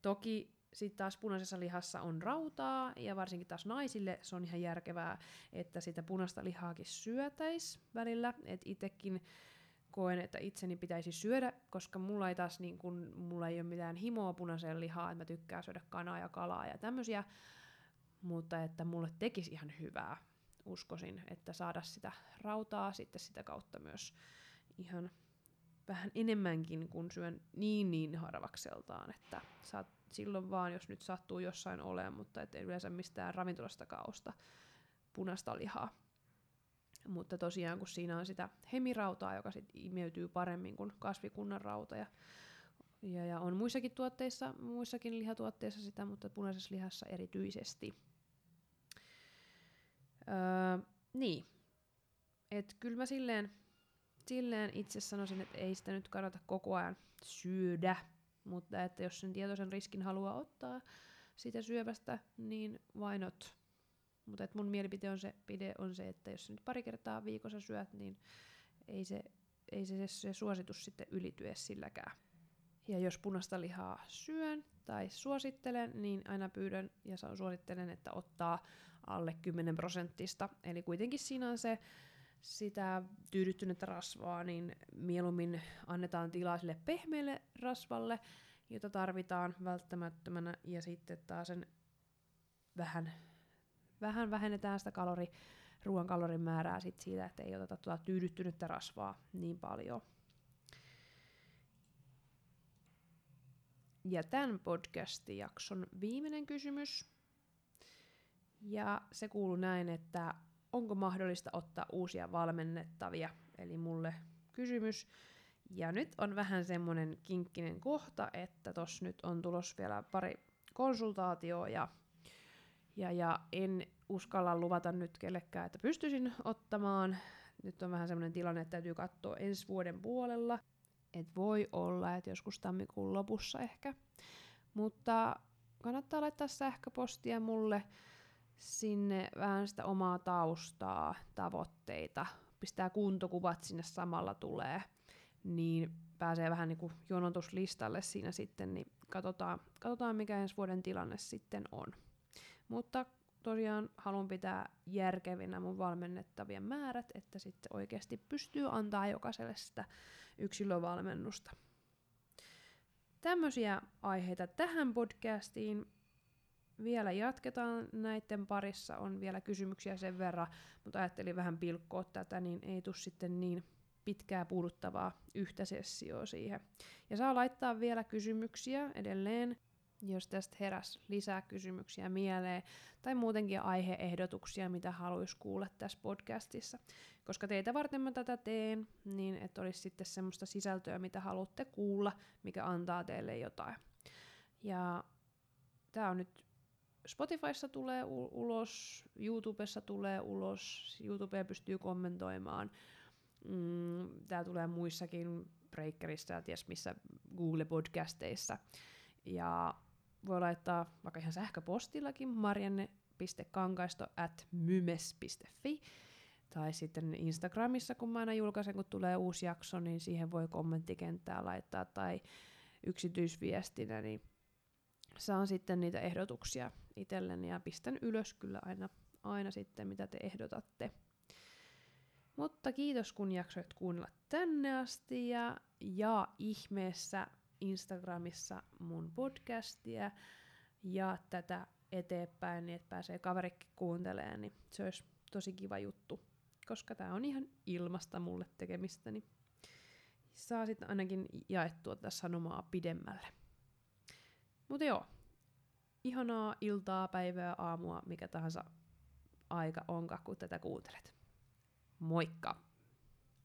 toki sitten taas punaisessa lihassa on rautaa, ja varsinkin taas naisille se on ihan järkevää, että sitä punaista lihaakin syötäis välillä. Että itsekin koen, että itseni pitäisi syödä, koska mulla ei taas niin kun, mulla ei ole mitään himoa punaiseen lihaa, että mä tykkään syödä kanaa ja kalaa ja tämmöisiä, mutta että mulle tekisi ihan hyvää, uskoisin, että saada sitä rautaa sitten sitä kautta myös ihan vähän enemmänkin, kun syön niin niin harvakseltaan, että saat silloin vaan, jos nyt sattuu jossain olemaan, mutta et yleensä mistään ravintolasta kausta punaista lihaa. Mutta tosiaan, kun siinä on sitä hemirautaa, joka sit imeytyy paremmin kuin kasvikunnan rauta, ja, ja, ja on muissakin tuotteissa, muissakin lihatuotteissa sitä, mutta punaisessa lihassa erityisesti. Öö, niin. Et kyllä mä silleen, silleen itse sanoisin, että ei sitä nyt kannata koko ajan syödä, mutta että jos sen tietoisen riskin haluaa ottaa sitä syövästä, niin why not? Mutta mun mielipide on se, pide on se, että jos nyt pari kertaa viikossa syöt, niin ei se, ei se, se, se suositus sitten ylity silläkään. Ja jos punaista lihaa syön tai suosittelen, niin aina pyydän ja suosittelen, että ottaa alle 10 prosenttista. Eli kuitenkin siinä on se sitä tyydyttynyttä rasvaa, niin mieluummin annetaan tilaa sille pehmeälle rasvalle, jota tarvitaan välttämättömänä, ja sitten taas sen vähän vähän vähennetään sitä kalori, ruoan kalorin määrää sit siitä, että ei oteta tuota tyydyttynyttä rasvaa niin paljon. Ja tämän podcastin jakson viimeinen kysymys. Ja se kuuluu näin, että onko mahdollista ottaa uusia valmennettavia? Eli mulle kysymys. Ja nyt on vähän semmonen kinkkinen kohta, että tos nyt on tulos vielä pari konsultaatioa ja ja, ja en uskalla luvata nyt kellekään, että pystyisin ottamaan. Nyt on vähän semmoinen tilanne, että täytyy katsoa ensi vuoden puolella. Et voi olla, että joskus tammikuun lopussa ehkä. Mutta kannattaa laittaa sähköpostia mulle sinne vähän sitä omaa taustaa, tavoitteita, pistää kuntokuvat sinne samalla tulee, niin pääsee vähän niin kuin jonotuslistalle siinä sitten, niin katsotaan, katsotaan mikä ensi vuoden tilanne sitten on. Mutta tosiaan haluan pitää järkevinä mun valmennettavien määrät, että sitten oikeasti pystyy antaa jokaiselle sitä yksilövalmennusta. Tämmöisiä aiheita tähän podcastiin. Vielä jatketaan näiden parissa, on vielä kysymyksiä sen verran, mutta ajattelin vähän pilkkoa tätä, niin ei tule sitten niin pitkää puuduttavaa yhtä sessioa siihen. Ja saa laittaa vielä kysymyksiä edelleen jos tästä heräs lisää kysymyksiä mieleen tai muutenkin aiheehdotuksia, mitä haluaisi kuulla tässä podcastissa. Koska teitä varten mä tätä teen, niin että olisi sitten semmoista sisältöä, mitä haluatte kuulla, mikä antaa teille jotain. Ja tämä on nyt Spotifyssa tulee ulos, YouTubessa tulee ulos, YouTube pystyy kommentoimaan. Mm, tämä tulee muissakin Breakerissa ja ties missä Google-podcasteissa. Ja voi laittaa vaikka ihan sähköpostillakin marjanne.kankaisto at mymes.fi tai sitten Instagramissa, kun mä aina julkaisen, kun tulee uusi jakso, niin siihen voi kommenttikenttää laittaa tai yksityisviestinä, niin saan sitten niitä ehdotuksia itselleni ja pistän ylös kyllä aina, aina sitten, mitä te ehdotatte. Mutta kiitos, kun jaksoit kuunnella tänne asti ja, ja ihmeessä Instagramissa mun podcastia ja tätä eteenpäin, niin että pääsee kaverikin kuuntelemaan, niin se olisi tosi kiva juttu, koska tämä on ihan ilmasta mulle tekemistä, niin saa sitten ainakin jaettua tätä sanomaa pidemmälle. Mutta joo, ihanaa iltaa, päivää, aamua, mikä tahansa aika onka, kun tätä kuuntelet. Moikka!